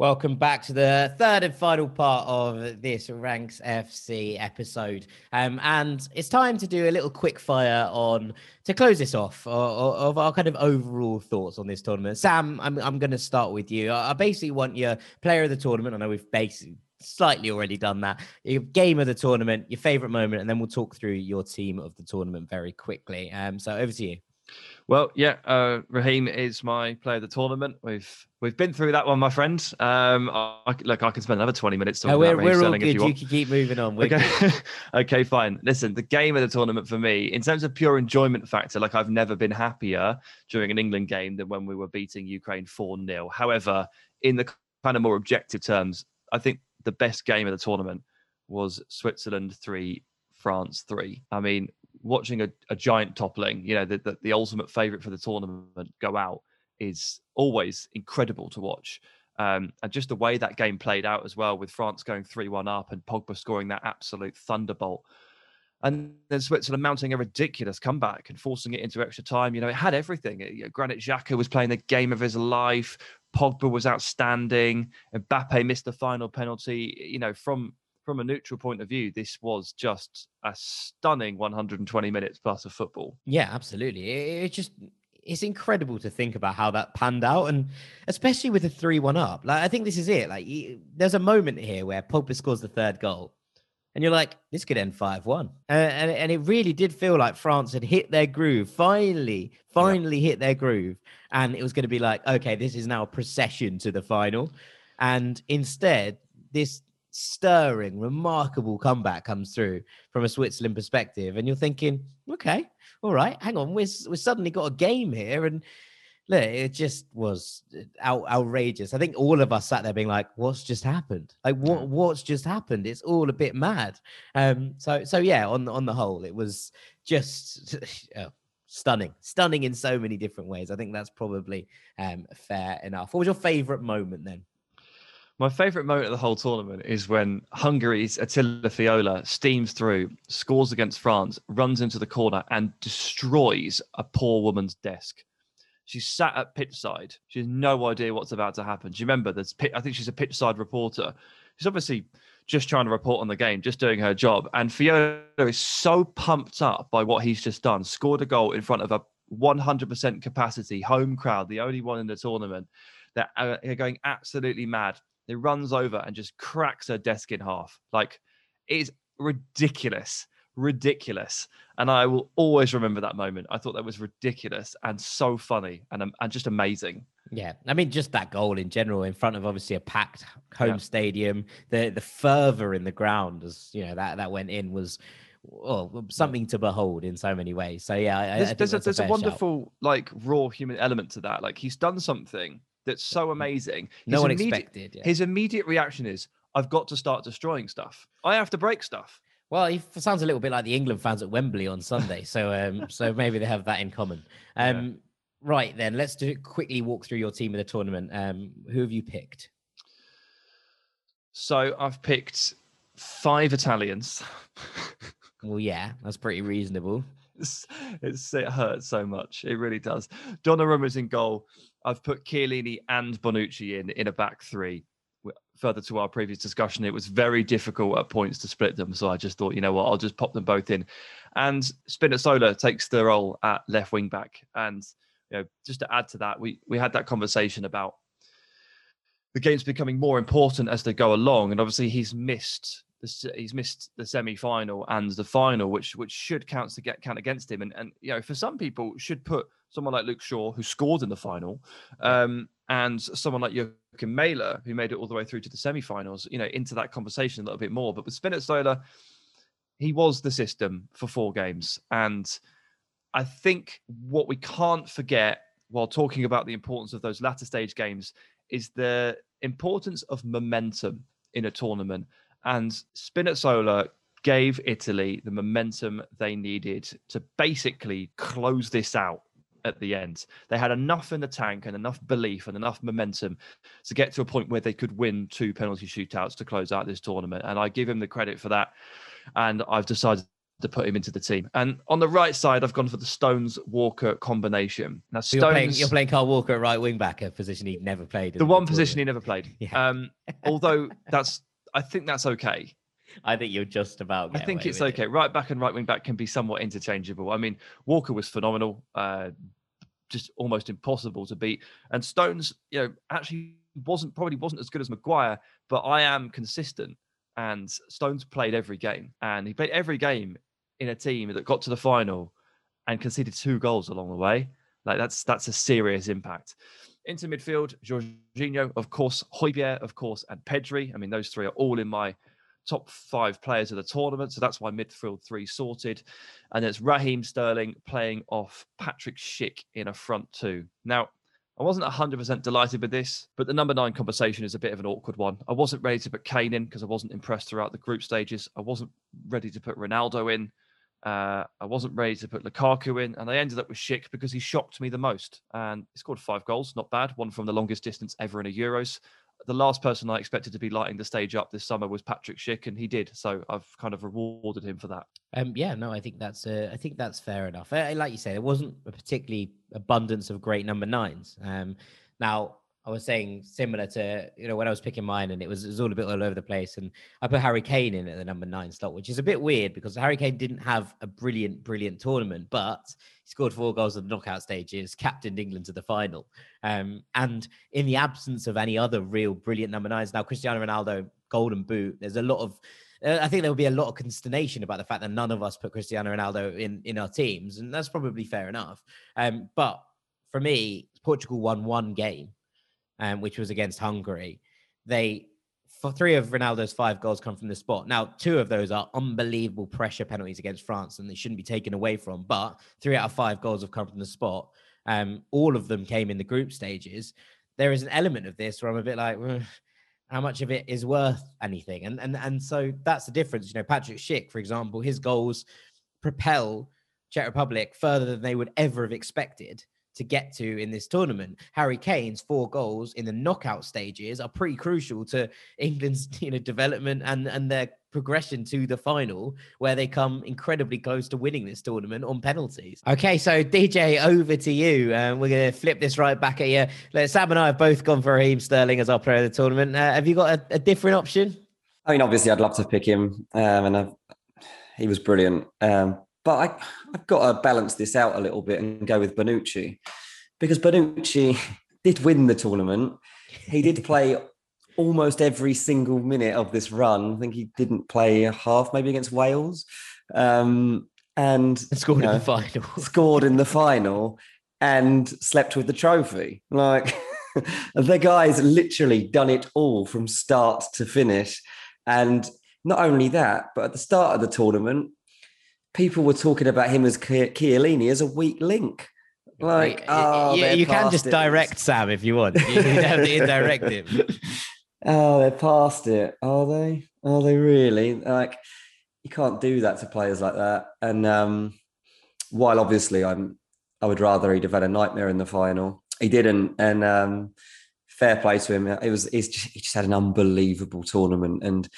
Welcome back to the third and final part of this Ranks FC episode. Um, and it's time to do a little quick fire on to close this off of our kind of overall thoughts on this tournament. Sam, I'm, I'm going to start with you. I basically want your player of the tournament. I know we've basically slightly already done that. Your game of the tournament, your favorite moment, and then we'll talk through your team of the tournament very quickly. Um, so over to you. Well, yeah, uh, Raheem is my player of the tournament. We've we've been through that one, my friend. Um, I, look, I can spend another twenty minutes talking no, we're, about Raheem we're all good. you, you can keep moving on. We're okay, okay, fine. Listen, the game of the tournament for me, in terms of pure enjoyment factor, like I've never been happier during an England game than when we were beating Ukraine four 0 However, in the kind of more objective terms, I think the best game of the tournament was Switzerland three, France three. I mean, watching a, a giant toppling, you know, the, the, the ultimate favourite for the tournament go out is always incredible to watch. Um, and just the way that game played out as well, with France going 3 1 up and Pogba scoring that absolute thunderbolt. And then Switzerland mounting a ridiculous comeback and forcing it into extra time. You know, it had everything. You know, Granit Xhaka was playing the game of his life. Pogba was outstanding. Mbappe missed the final penalty. You know, from from a neutral point of view, this was just a stunning 120 minutes plus of football. Yeah, absolutely. It, it just it's incredible to think about how that panned out, and especially with a three-one up. Like I think this is it. Like there's a moment here where Pogba scores the third goal, and you're like, this could end five-one, uh, and and it really did feel like France had hit their groove. Finally, finally yeah. hit their groove, and it was going to be like, okay, this is now a procession to the final, and instead this stirring, remarkable comeback comes through from a Switzerland perspective, and you're thinking, okay, all right, hang on, we've we suddenly got a game here, and look, it just was uh, out, outrageous. I think all of us sat there being like, "What's just happened? Like, what what's just happened? It's all a bit mad." Um, so so yeah, on on the whole, it was just. Oh, stunning, stunning in so many different ways. I think that's probably um, fair enough. What was your favorite moment then? My favourite moment of the whole tournament is when Hungary's Attila Fiola steams through, scores against France, runs into the corner, and destroys a poor woman's desk. She's sat at pitch side. She has no idea what's about to happen. Do you remember? There's, I think she's a pitch side reporter. She's obviously just trying to report on the game, just doing her job. And Fiola is so pumped up by what he's just done, scored a goal in front of a 100% capacity home crowd, the only one in the tournament. That are going absolutely mad it runs over and just cracks her desk in half. Like it is ridiculous, ridiculous. And I will always remember that moment. I thought that was ridiculous and so funny and, um, and just amazing. Yeah, I mean, just that goal in general, in front of obviously a packed home yeah. stadium, the the fervor in the ground, as you know, that that went in was well, something to behold in so many ways. So yeah, I, there's, I there's a, there's a, a wonderful shout. like raw human element to that. Like he's done something that's so mm. amazing. No his one expected. Yeah. His immediate reaction is, "I've got to start destroying stuff. I have to break stuff." Well, he sounds a little bit like the England fans at Wembley on Sunday, so um, so maybe they have that in common. Um, yeah. Right then, let's do quickly walk through your team of the tournament. Um, who have you picked? So I've picked five Italians. well, yeah, that's pretty reasonable. It's, it's, it hurts so much. It really does. Donnarumma's in goal. I've put Chiellini and Bonucci in in a back three. Further to our previous discussion, it was very difficult at points to split them. So I just thought, you know what, I'll just pop them both in. And Spinazzola takes the role at left wing back. And you know, just to add to that, we we had that conversation about the games becoming more important as they go along, and obviously he's missed the, he's missed the semi-final and the final, which which should count to get count against him. And and you know, for some people, should put someone like Luke Shaw, who scored in the final, um, and someone like Joakim Mæhle, who made it all the way through to the semi-finals, you know, into that conversation a little bit more. But with Spinazzola, he was the system for four games, and I think what we can't forget while talking about the importance of those latter stage games is the importance of momentum in a tournament. And Spinazzola gave Italy the momentum they needed to basically close this out at the end. They had enough in the tank and enough belief and enough momentum to get to a point where they could win two penalty shootouts to close out this tournament. And I give him the credit for that. And I've decided to put him into the team. And on the right side, I've gone for the Stones Walker combination. Now, Stones, you're, playing, you're playing Kyle Walker at right wing back, a position he'd never played. The one position he never played. Yeah. Um, although that's, I think that's okay. I think you're just about. I think it's okay. It. Right back and right wing back can be somewhat interchangeable. I mean, Walker was phenomenal, uh, just almost impossible to beat. And Stones, you know, actually wasn't probably wasn't as good as Maguire, but I am consistent. And Stones played every game, and he played every game in a team that got to the final and conceded two goals along the way. Like that's that's a serious impact. Into midfield, Jorginho, of course, Højbjerg, of course, and Pedri. I mean, those three are all in my top five players of the tournament. So that's why midfield three sorted. And it's Raheem Sterling playing off Patrick Schick in a front two. Now, I wasn't 100% delighted with this, but the number nine conversation is a bit of an awkward one. I wasn't ready to put Kane in because I wasn't impressed throughout the group stages. I wasn't ready to put Ronaldo in. Uh, I wasn't ready to put Lukaku in, and I ended up with Schick because he shocked me the most. And he scored five goals, not bad. One from the longest distance ever in a Euros the last person I expected to be lighting the stage up this summer was Patrick Schick, and he did. So I've kind of rewarded him for that. Um, yeah, no, I think that's uh, I think that's fair enough. Uh, like you said, it wasn't a particularly abundance of great number nines. Um, now I was saying similar to you know when I was picking mine, and it was, it was all a bit all over the place. And I put Harry Kane in at the number nine slot, which is a bit weird because Harry Kane didn't have a brilliant, brilliant tournament, but he scored four goals in the knockout stages, captained England to the final. Um, and in the absence of any other real brilliant number nines, now Cristiano Ronaldo, Golden Boot. There's a lot of uh, I think there will be a lot of consternation about the fact that none of us put Cristiano Ronaldo in in our teams, and that's probably fair enough. Um, but for me, Portugal won one game um, which was against Hungary. They for three of Ronaldo's five goals come from the spot. Now, two of those are unbelievable pressure penalties against France, and they shouldn't be taken away from. But three out of five goals have come from the spot. Um, all of them came in the group stages. There is an element of this where I'm a bit like, how much of it is worth anything? And and and so that's the difference. You know, Patrick Schick, for example, his goals propel Czech Republic further than they would ever have expected to get to in this tournament. Harry Kane's four goals in the knockout stages are pretty crucial to England's you know development and and their progression to the final where they come incredibly close to winning this tournament on penalties. Okay, so DJ over to you. Um, we're going to flip this right back at you. Sam and I have both gone for Raheem Sterling as our player of the tournament. Uh, have you got a, a, different option? I mean, obviously, I'd love to pick him, um, and I've, he was brilliant. Um, but I, I've got to balance this out a little bit and go with Bonucci because Bonucci did win the tournament. He did play almost every single minute of this run. I think he didn't play half, maybe against Wales, um, and scored you know, in the final. scored in the final and slept with the trophy. Like the guy's literally done it all from start to finish, and not only that, but at the start of the tournament, people were talking about him as Chiellini as a weak link. Like, oh, you, you can just it. direct Sam if you want. You don't have to indirect him. Oh, they're past it. Are they? Are they really? Like, you can't do that to players like that. And um, while obviously I'm, I would rather he'd have had a nightmare in the final. He didn't, and um, fair play to him. It was. Just, he just had an unbelievable tournament, and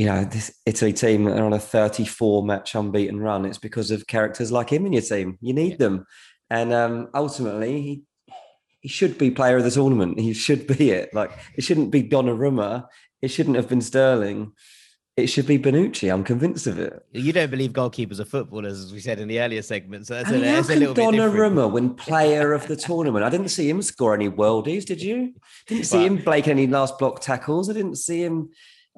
you know, this Italy team are on a 34 match unbeaten run. It's because of characters like him in your team. You need yeah. them. And um, ultimately, he he should be player of the tournament. He should be it. Like it shouldn't be Donnarumma. It shouldn't have been Sterling. It should be Bonucci. I'm convinced of it. You don't believe goalkeepers are footballers, as we said in the earlier segments. So that's, I mean, a, that's a little Donnarumma win player of the tournament? I didn't see him score any worldies. Did you? Didn't see him break any last block tackles. I didn't see him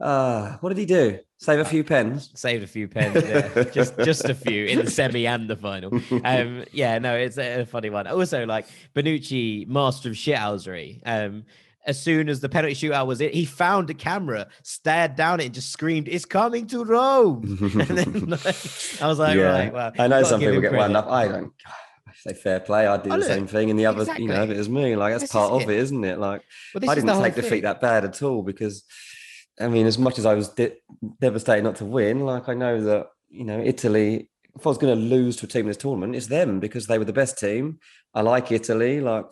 uh, what did he do? Save a few pens. Saved a few pens, yeah. just just a few in the semi and the final. Um, yeah, no, it's a, funny one. Also, like Bonucci, master of shithousery. Um, as soon as the penalty shootout was it, he found a camera, stared down it, and just screamed, "It's coming to Rome!" and then like, I was like, yeah. right, well, I know some people get wound up. I don't. Say fair play. I'd do oh, the look, same thing, and the other, exactly. you know, if it was me. Like that's this part of it. it, isn't it? Like well, I didn't take defeat that bad at all because I mean, as much as I was de- devastated not to win, like I know that you know Italy. If I was going to lose to a team in this tournament, it's them because they were the best team. I like Italy. Like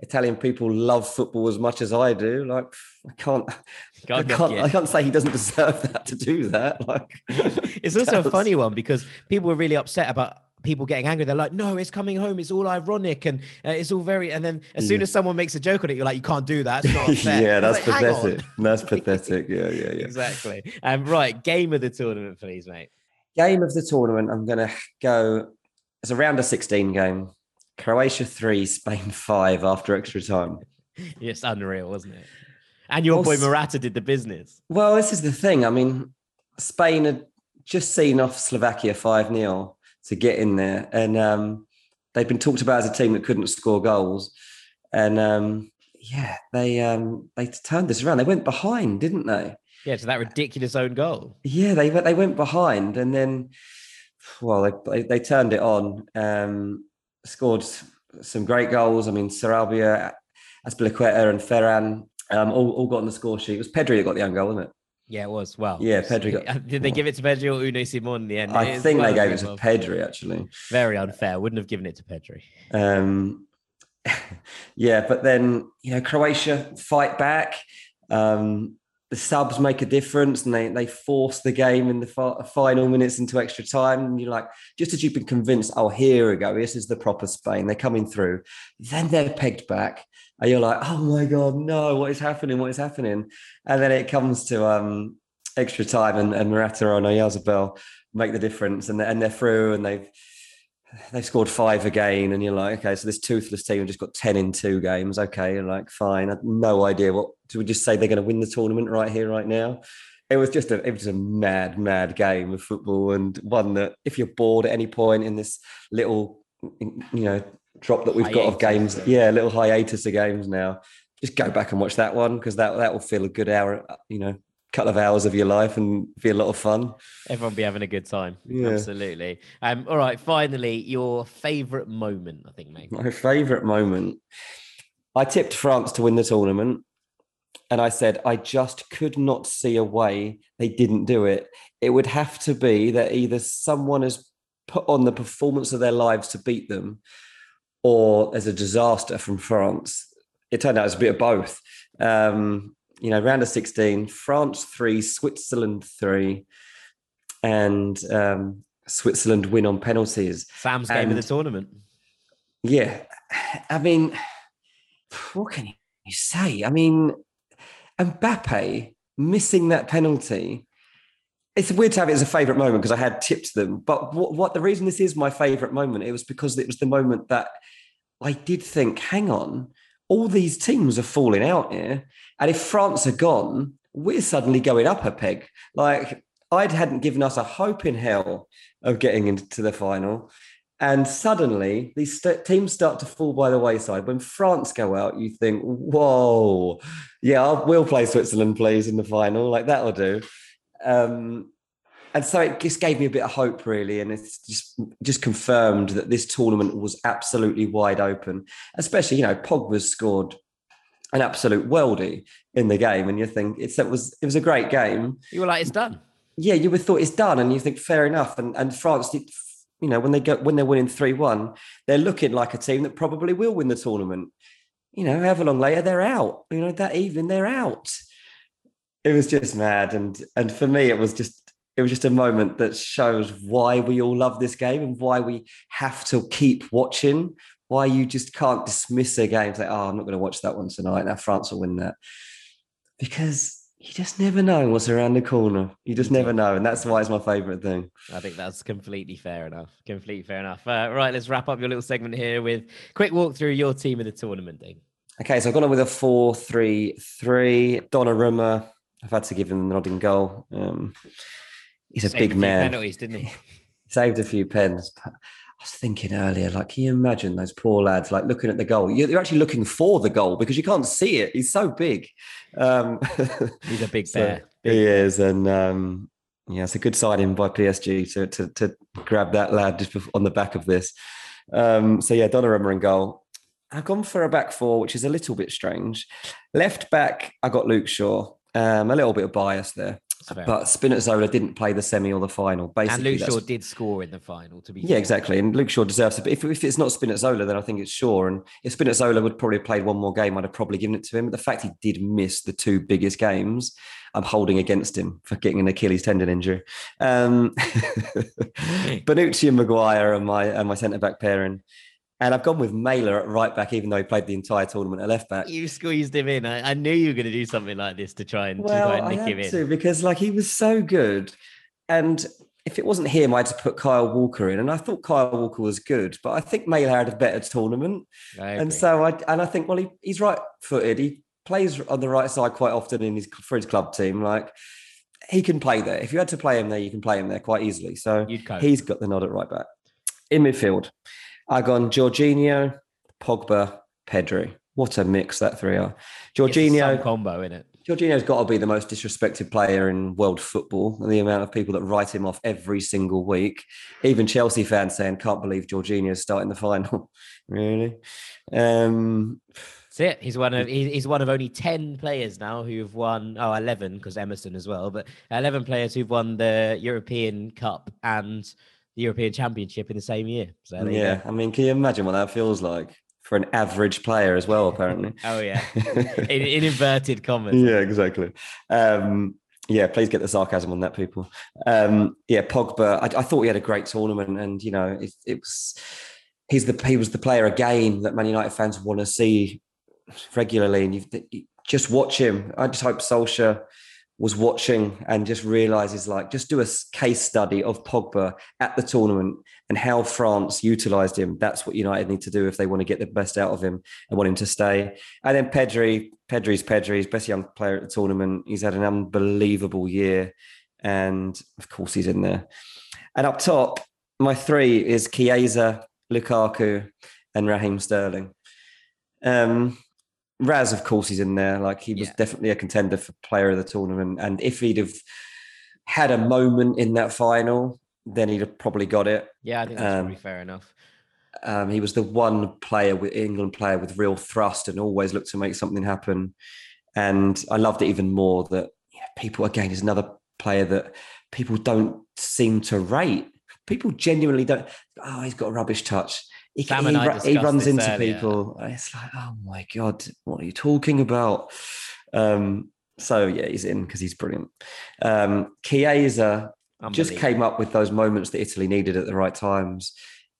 Italian people love football as much as I do. Like I can't, I can't, I can't say he doesn't deserve that to do that. Like it's also a funny one because people were really upset about people getting angry. They're like, no, it's coming home. It's all ironic and uh, it's all very. And then as soon as someone makes a joke on it, you're like, you can't do that. yeah, that's like, pathetic. That's pathetic. Yeah, yeah, yeah. exactly. Um, right, game of the tournament, please, mate. Game of the tournament. I'm going to go. It's a round of 16 game. Croatia three, Spain five after extra time. yes, unreal, wasn't it? And your well, boy Morata did the business. Well, this is the thing. I mean, Spain had just seen off Slovakia 5 0 to get in there. And um, they've been talked about as a team that couldn't score goals. And um, yeah, they um, they turned this around. They went behind, didn't they? Yeah, to that ridiculous own goal. Yeah, they they went behind, and then well, they they, turned it on. Um, scored some great goals. I mean, Sarabia, Azpilicueta, and Ferran um, all, all got on the score sheet. It was Pedri that got the own goal, wasn't it? Yeah, it was. Well, yeah, Pedri. Got, did they give it to Pedri or Unai Simon in the end? I think they gave it to Pedri. Actually, very unfair. Wouldn't have given it to Pedri. Um, yeah, but then you know Croatia fight back. Um, the subs make a difference and they, they force the game in the fi- final minutes into extra time. And you're like, just as you've been convinced, oh, here we go, this is the proper Spain, they're coming through. Then they're pegged back. And you're like, oh my God, no, what is happening? What is happening? And then it comes to um, extra time and, and Morata or Oyarzabal make the difference and, and they're through and they've they scored five again, and you're like, okay, so this toothless team just got 10 in two games. Okay, you're like, fine. I no idea what do we just say they're going to win the tournament right here, right now? It was just a it was a mad, mad game of football, and one that if you're bored at any point in this little you know drop that we've hiatus, got of games, yeah, little hiatus of games now, just go back and watch that one because that that will feel a good hour, uh, you know, couple of hours of your life and be a lot of fun. Everyone be having a good time. Yeah. Absolutely. Um, all right. Finally, your favorite moment, I think, mate. My favorite moment. I tipped France to win the tournament. And I said, I just could not see a way they didn't do it. It would have to be that either someone has put on the performance of their lives to beat them, or there's a disaster from France. It turned out it's a bit of both. Um, you know, round of 16, France three, Switzerland three, and um, Switzerland win on penalties. Sam's game and, of the tournament. Yeah. I mean, what can you say? I mean, Mbappe missing that penalty. It's weird to have it as a favourite moment because I had tipped them. But what, what the reason this is my favourite moment, it was because it was the moment that I did think, hang on, all these teams are falling out here. And if France are gone, we're suddenly going up a peg. Like I hadn't given us a hope in hell of getting into the final. And suddenly these st- teams start to fall by the wayside. When France go out, you think, whoa, yeah, we'll play Switzerland, please, in the final. Like that'll do. Um, and so it just gave me a bit of hope really and it's just just confirmed that this tournament was absolutely wide open especially you know pogba's scored an absolute worldie in the game and you think it's it was it was a great game. You were like it's done. Yeah you would thought it's done and you think fair enough. And and france did you know when they go when they're winning 3-1 they're looking like a team that probably will win the tournament. You know however long later they're out. You know that evening they're out. It was just mad and and for me it was just it was just a moment that shows why we all love this game and why we have to keep watching. Why you just can't dismiss a game, say, "Oh, I'm not going to watch that one tonight." Now France will win that because you just never know what's around the corner. You just never know, and that's why it's my favourite thing. I think that's completely fair enough. Completely fair enough. Uh, right, let's wrap up your little segment here with quick walk through your team of the tournament, Dean. Okay, so I've gone on with a four-three-three. Donnarumma. I've had to give him the nodding goal. Um, he's a Saved big a man. Penalties, didn't he? Saved a few pens. I was thinking earlier, like, can you imagine those poor lads like looking at the goal? You're actually looking for the goal because you can't see it. He's so big. Um, he's a big bear. So big he bear. is, and um, yeah, it's a good signing by PSG to to, to grab that lad just on the back of this. Um, so yeah, Donnarumma in goal. I've gone for a back four, which is a little bit strange. Left back, I got Luke Shaw. Um, a little bit of bias there. But Spinazzola didn't play the semi or the final. Basically, and Luke Shaw did score in the final. To be yeah, fair. exactly. And Luke Shaw deserves it. But if, if it's not Spinazzola, then I think it's Shaw. And if Spinazzola would probably have played one more game, I'd have probably given it to him. But the fact he did miss the two biggest games, I'm holding against him for getting an Achilles tendon injury. Um, Bonucci and Maguire and my and my centre back pairing. And I've gone with Mæhle at right back, even though he played the entire tournament at left back. You squeezed him in. I, I knew you were going to do something like this to try and, well, to try and nick him in. To, because like he was so good. And if it wasn't him, I'd put Kyle Walker in. And I thought Kyle Walker was good, but I think Mæhle had a better tournament. And so I and I think, well, he, he's right footed. He plays on the right side quite often in his for his club team. Like he can play there. If you had to play him there, you can play him there quite easily. So he's got the nod at right back. In midfield. I gone Jorginho, Pogba, Pedri. What a mix that three are. Jorginho combo in it. Jorginho's got to be the most disrespected player in world football. And the amount of people that write him off every single week, even Chelsea fans saying, "Can't believe Jorginho's starting the final." really? Um, That's it. He's one of he's one of only ten players now who've won. Oh, 11 because Emerson as well, but eleven players who've won the European Cup and the European Championship in the same year. So yeah, I mean, can you imagine what that feels like? for an average player as well, apparently. oh yeah, in, in, inverted commas. Yeah, exactly. Um, yeah, please get the sarcasm on that, people. Um, yeah, Pogba. I, I, thought he had a great tournament, and you know, it, it was he's the he was the player again that Man United fans want to see regularly, and you just watch him. I just hope Solskjaer was watching and just realizes like just do a case study of Pogba at the tournament and how France utilized him. That's what United need to do if they want to get the best out of him and want him to stay. And then Pedri, Pedri's Pedri, he's best young player at the tournament. He's had an unbelievable year, and of course he's in there. And up top, my three is Chiesa, Lukaku, and Raheem Sterling. Um, Raz, of course, he's in there. Like he was yeah. definitely a contender for player of the tournament. And if he'd have had a moment in that final, then he'd have probably got it. Yeah, I think that's um, probably fair enough. Um, he was the one player with England player with real thrust and always looked to make something happen. And I loved it even more that people again is another player that people don't seem to rate. People genuinely don't. Oh, he's got a rubbish touch he, he, he runs into earlier. people. It's like, oh my god, what are you talking about? Um, so yeah, he's in because he's brilliant. Um, Chiesa just came up with those moments that Italy needed at the right times,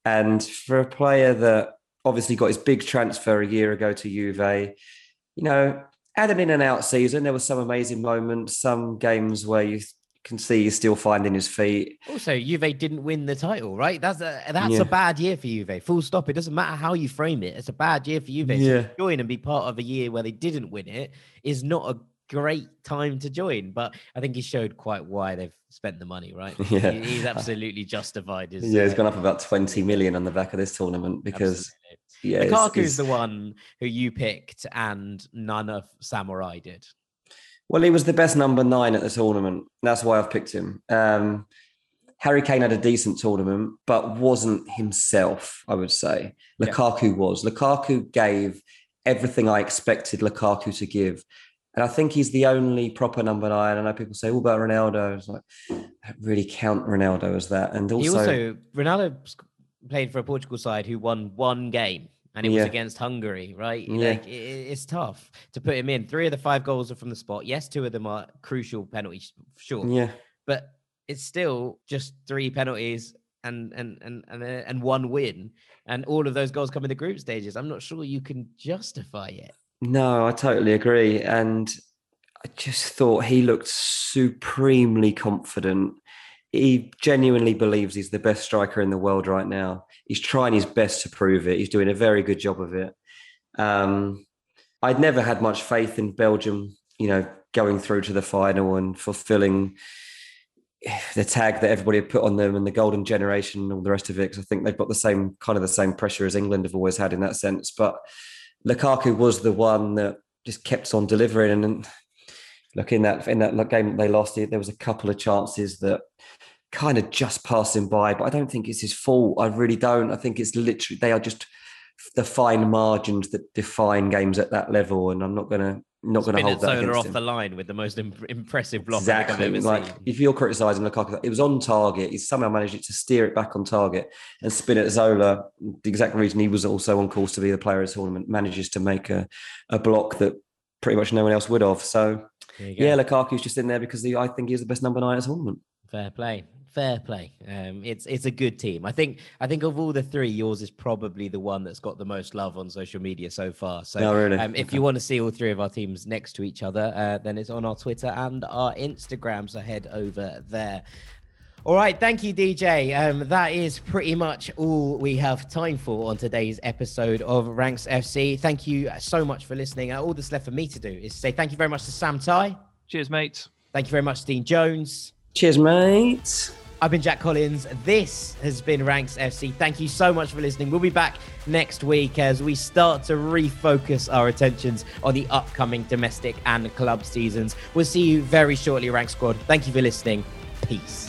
and for a player that obviously got his big transfer a year ago to Juve, you know, had an in and out season. There were some amazing moments, some games where you can see he's still finding his feet. Also, Juve didn't win the title, right? That's a that's yeah. a bad year for Juve. Full stop. It doesn't matter how you frame it. It's a bad year for Juve. Yeah. So join and be part of a year where they didn't win it is not a great time to join. But I think he showed quite why they've spent the money, right? Yeah, he, he's absolutely justified. His, yeah, he's uh, gone up about twenty million on the back of this tournament because. Absolutely. Yeah, Lukaku's the one who you picked, and none of Samurai did. Well, he was the best number nine at the tournament. That's why I've picked him. Um, Harry Kane had a decent tournament, but wasn't himself, I would say. Lukaku yeah. was. Lukaku gave everything I expected Lukaku to give. And I think he's the only proper number nine. I know people say, all about Ronaldo. It's like, I really count Ronaldo as that. And also, he also Ronaldo played for a Portugal side who won one game and it yeah. was against Hungary, right? Yeah. Like it, it's tough to put him in. Three of the five goals are from the spot. Yes, two of them are crucial penalties, sure. Yeah, but it's still just three penalties and and and and, uh, and one win, and all of those goals come in the group stages. I'm not sure you can justify it. No, I totally agree, and I just thought he looked supremely confident. He genuinely believes he's the best striker in the world right now he's trying his best to prove it. He's doing a very good job of it. Um, I'd never had much faith in Belgium, you know, going through to the final and fulfilling the tag that everybody had put on them and the golden generation and all the rest of it. Because I think they've got the same kind of the same pressure as England have always had in that sense. But Lukaku was the one that just kept on delivering. And look in that in that game they lost, there was a couple of chances that kind of just passing by, but I don't think it's his fault. I really don't. I think it's literally they are just the fine margins that define games at that level, and I'm not gonna not going to hold that Zola off him. the line with the most imp- impressive block exactly. like seen. if you're criticizing Lukaku, it was on target. He somehow managed to steer it back on target and spin it Zola. The exact reason he was also on course to be the player of the tournament manages to make a, a block that pretty much no one else would have. So yeah, Lukaku's just in there because he, I think he's the best number nine at the tournament. Fair play fair play. Um, it's it's a good team. I think I think of all the three, yours is probably the one that's got the most love on social media so far. So, no, really? um, if you want to see all three of our teams next to each other, uh, then it's on our Twitter and our Instagram. So head over there. All right, thank you, DJ. Um, that is pretty much all we have time for on today's episode of Ranks FC. Thank you so much for listening. Uh, all that's left for me to do is say thank you very much to Sam Tighe. Cheers, mate. Thank you very much, Dean Jones. Cheers, mate. I've been Jack Collins. This has been Ranks FC. Thank you so much for listening. We'll be back next week as we start to refocus our attentions on the upcoming domestic and club seasons. We'll see you very shortly, Rank Squad. Thank you for listening. Peace.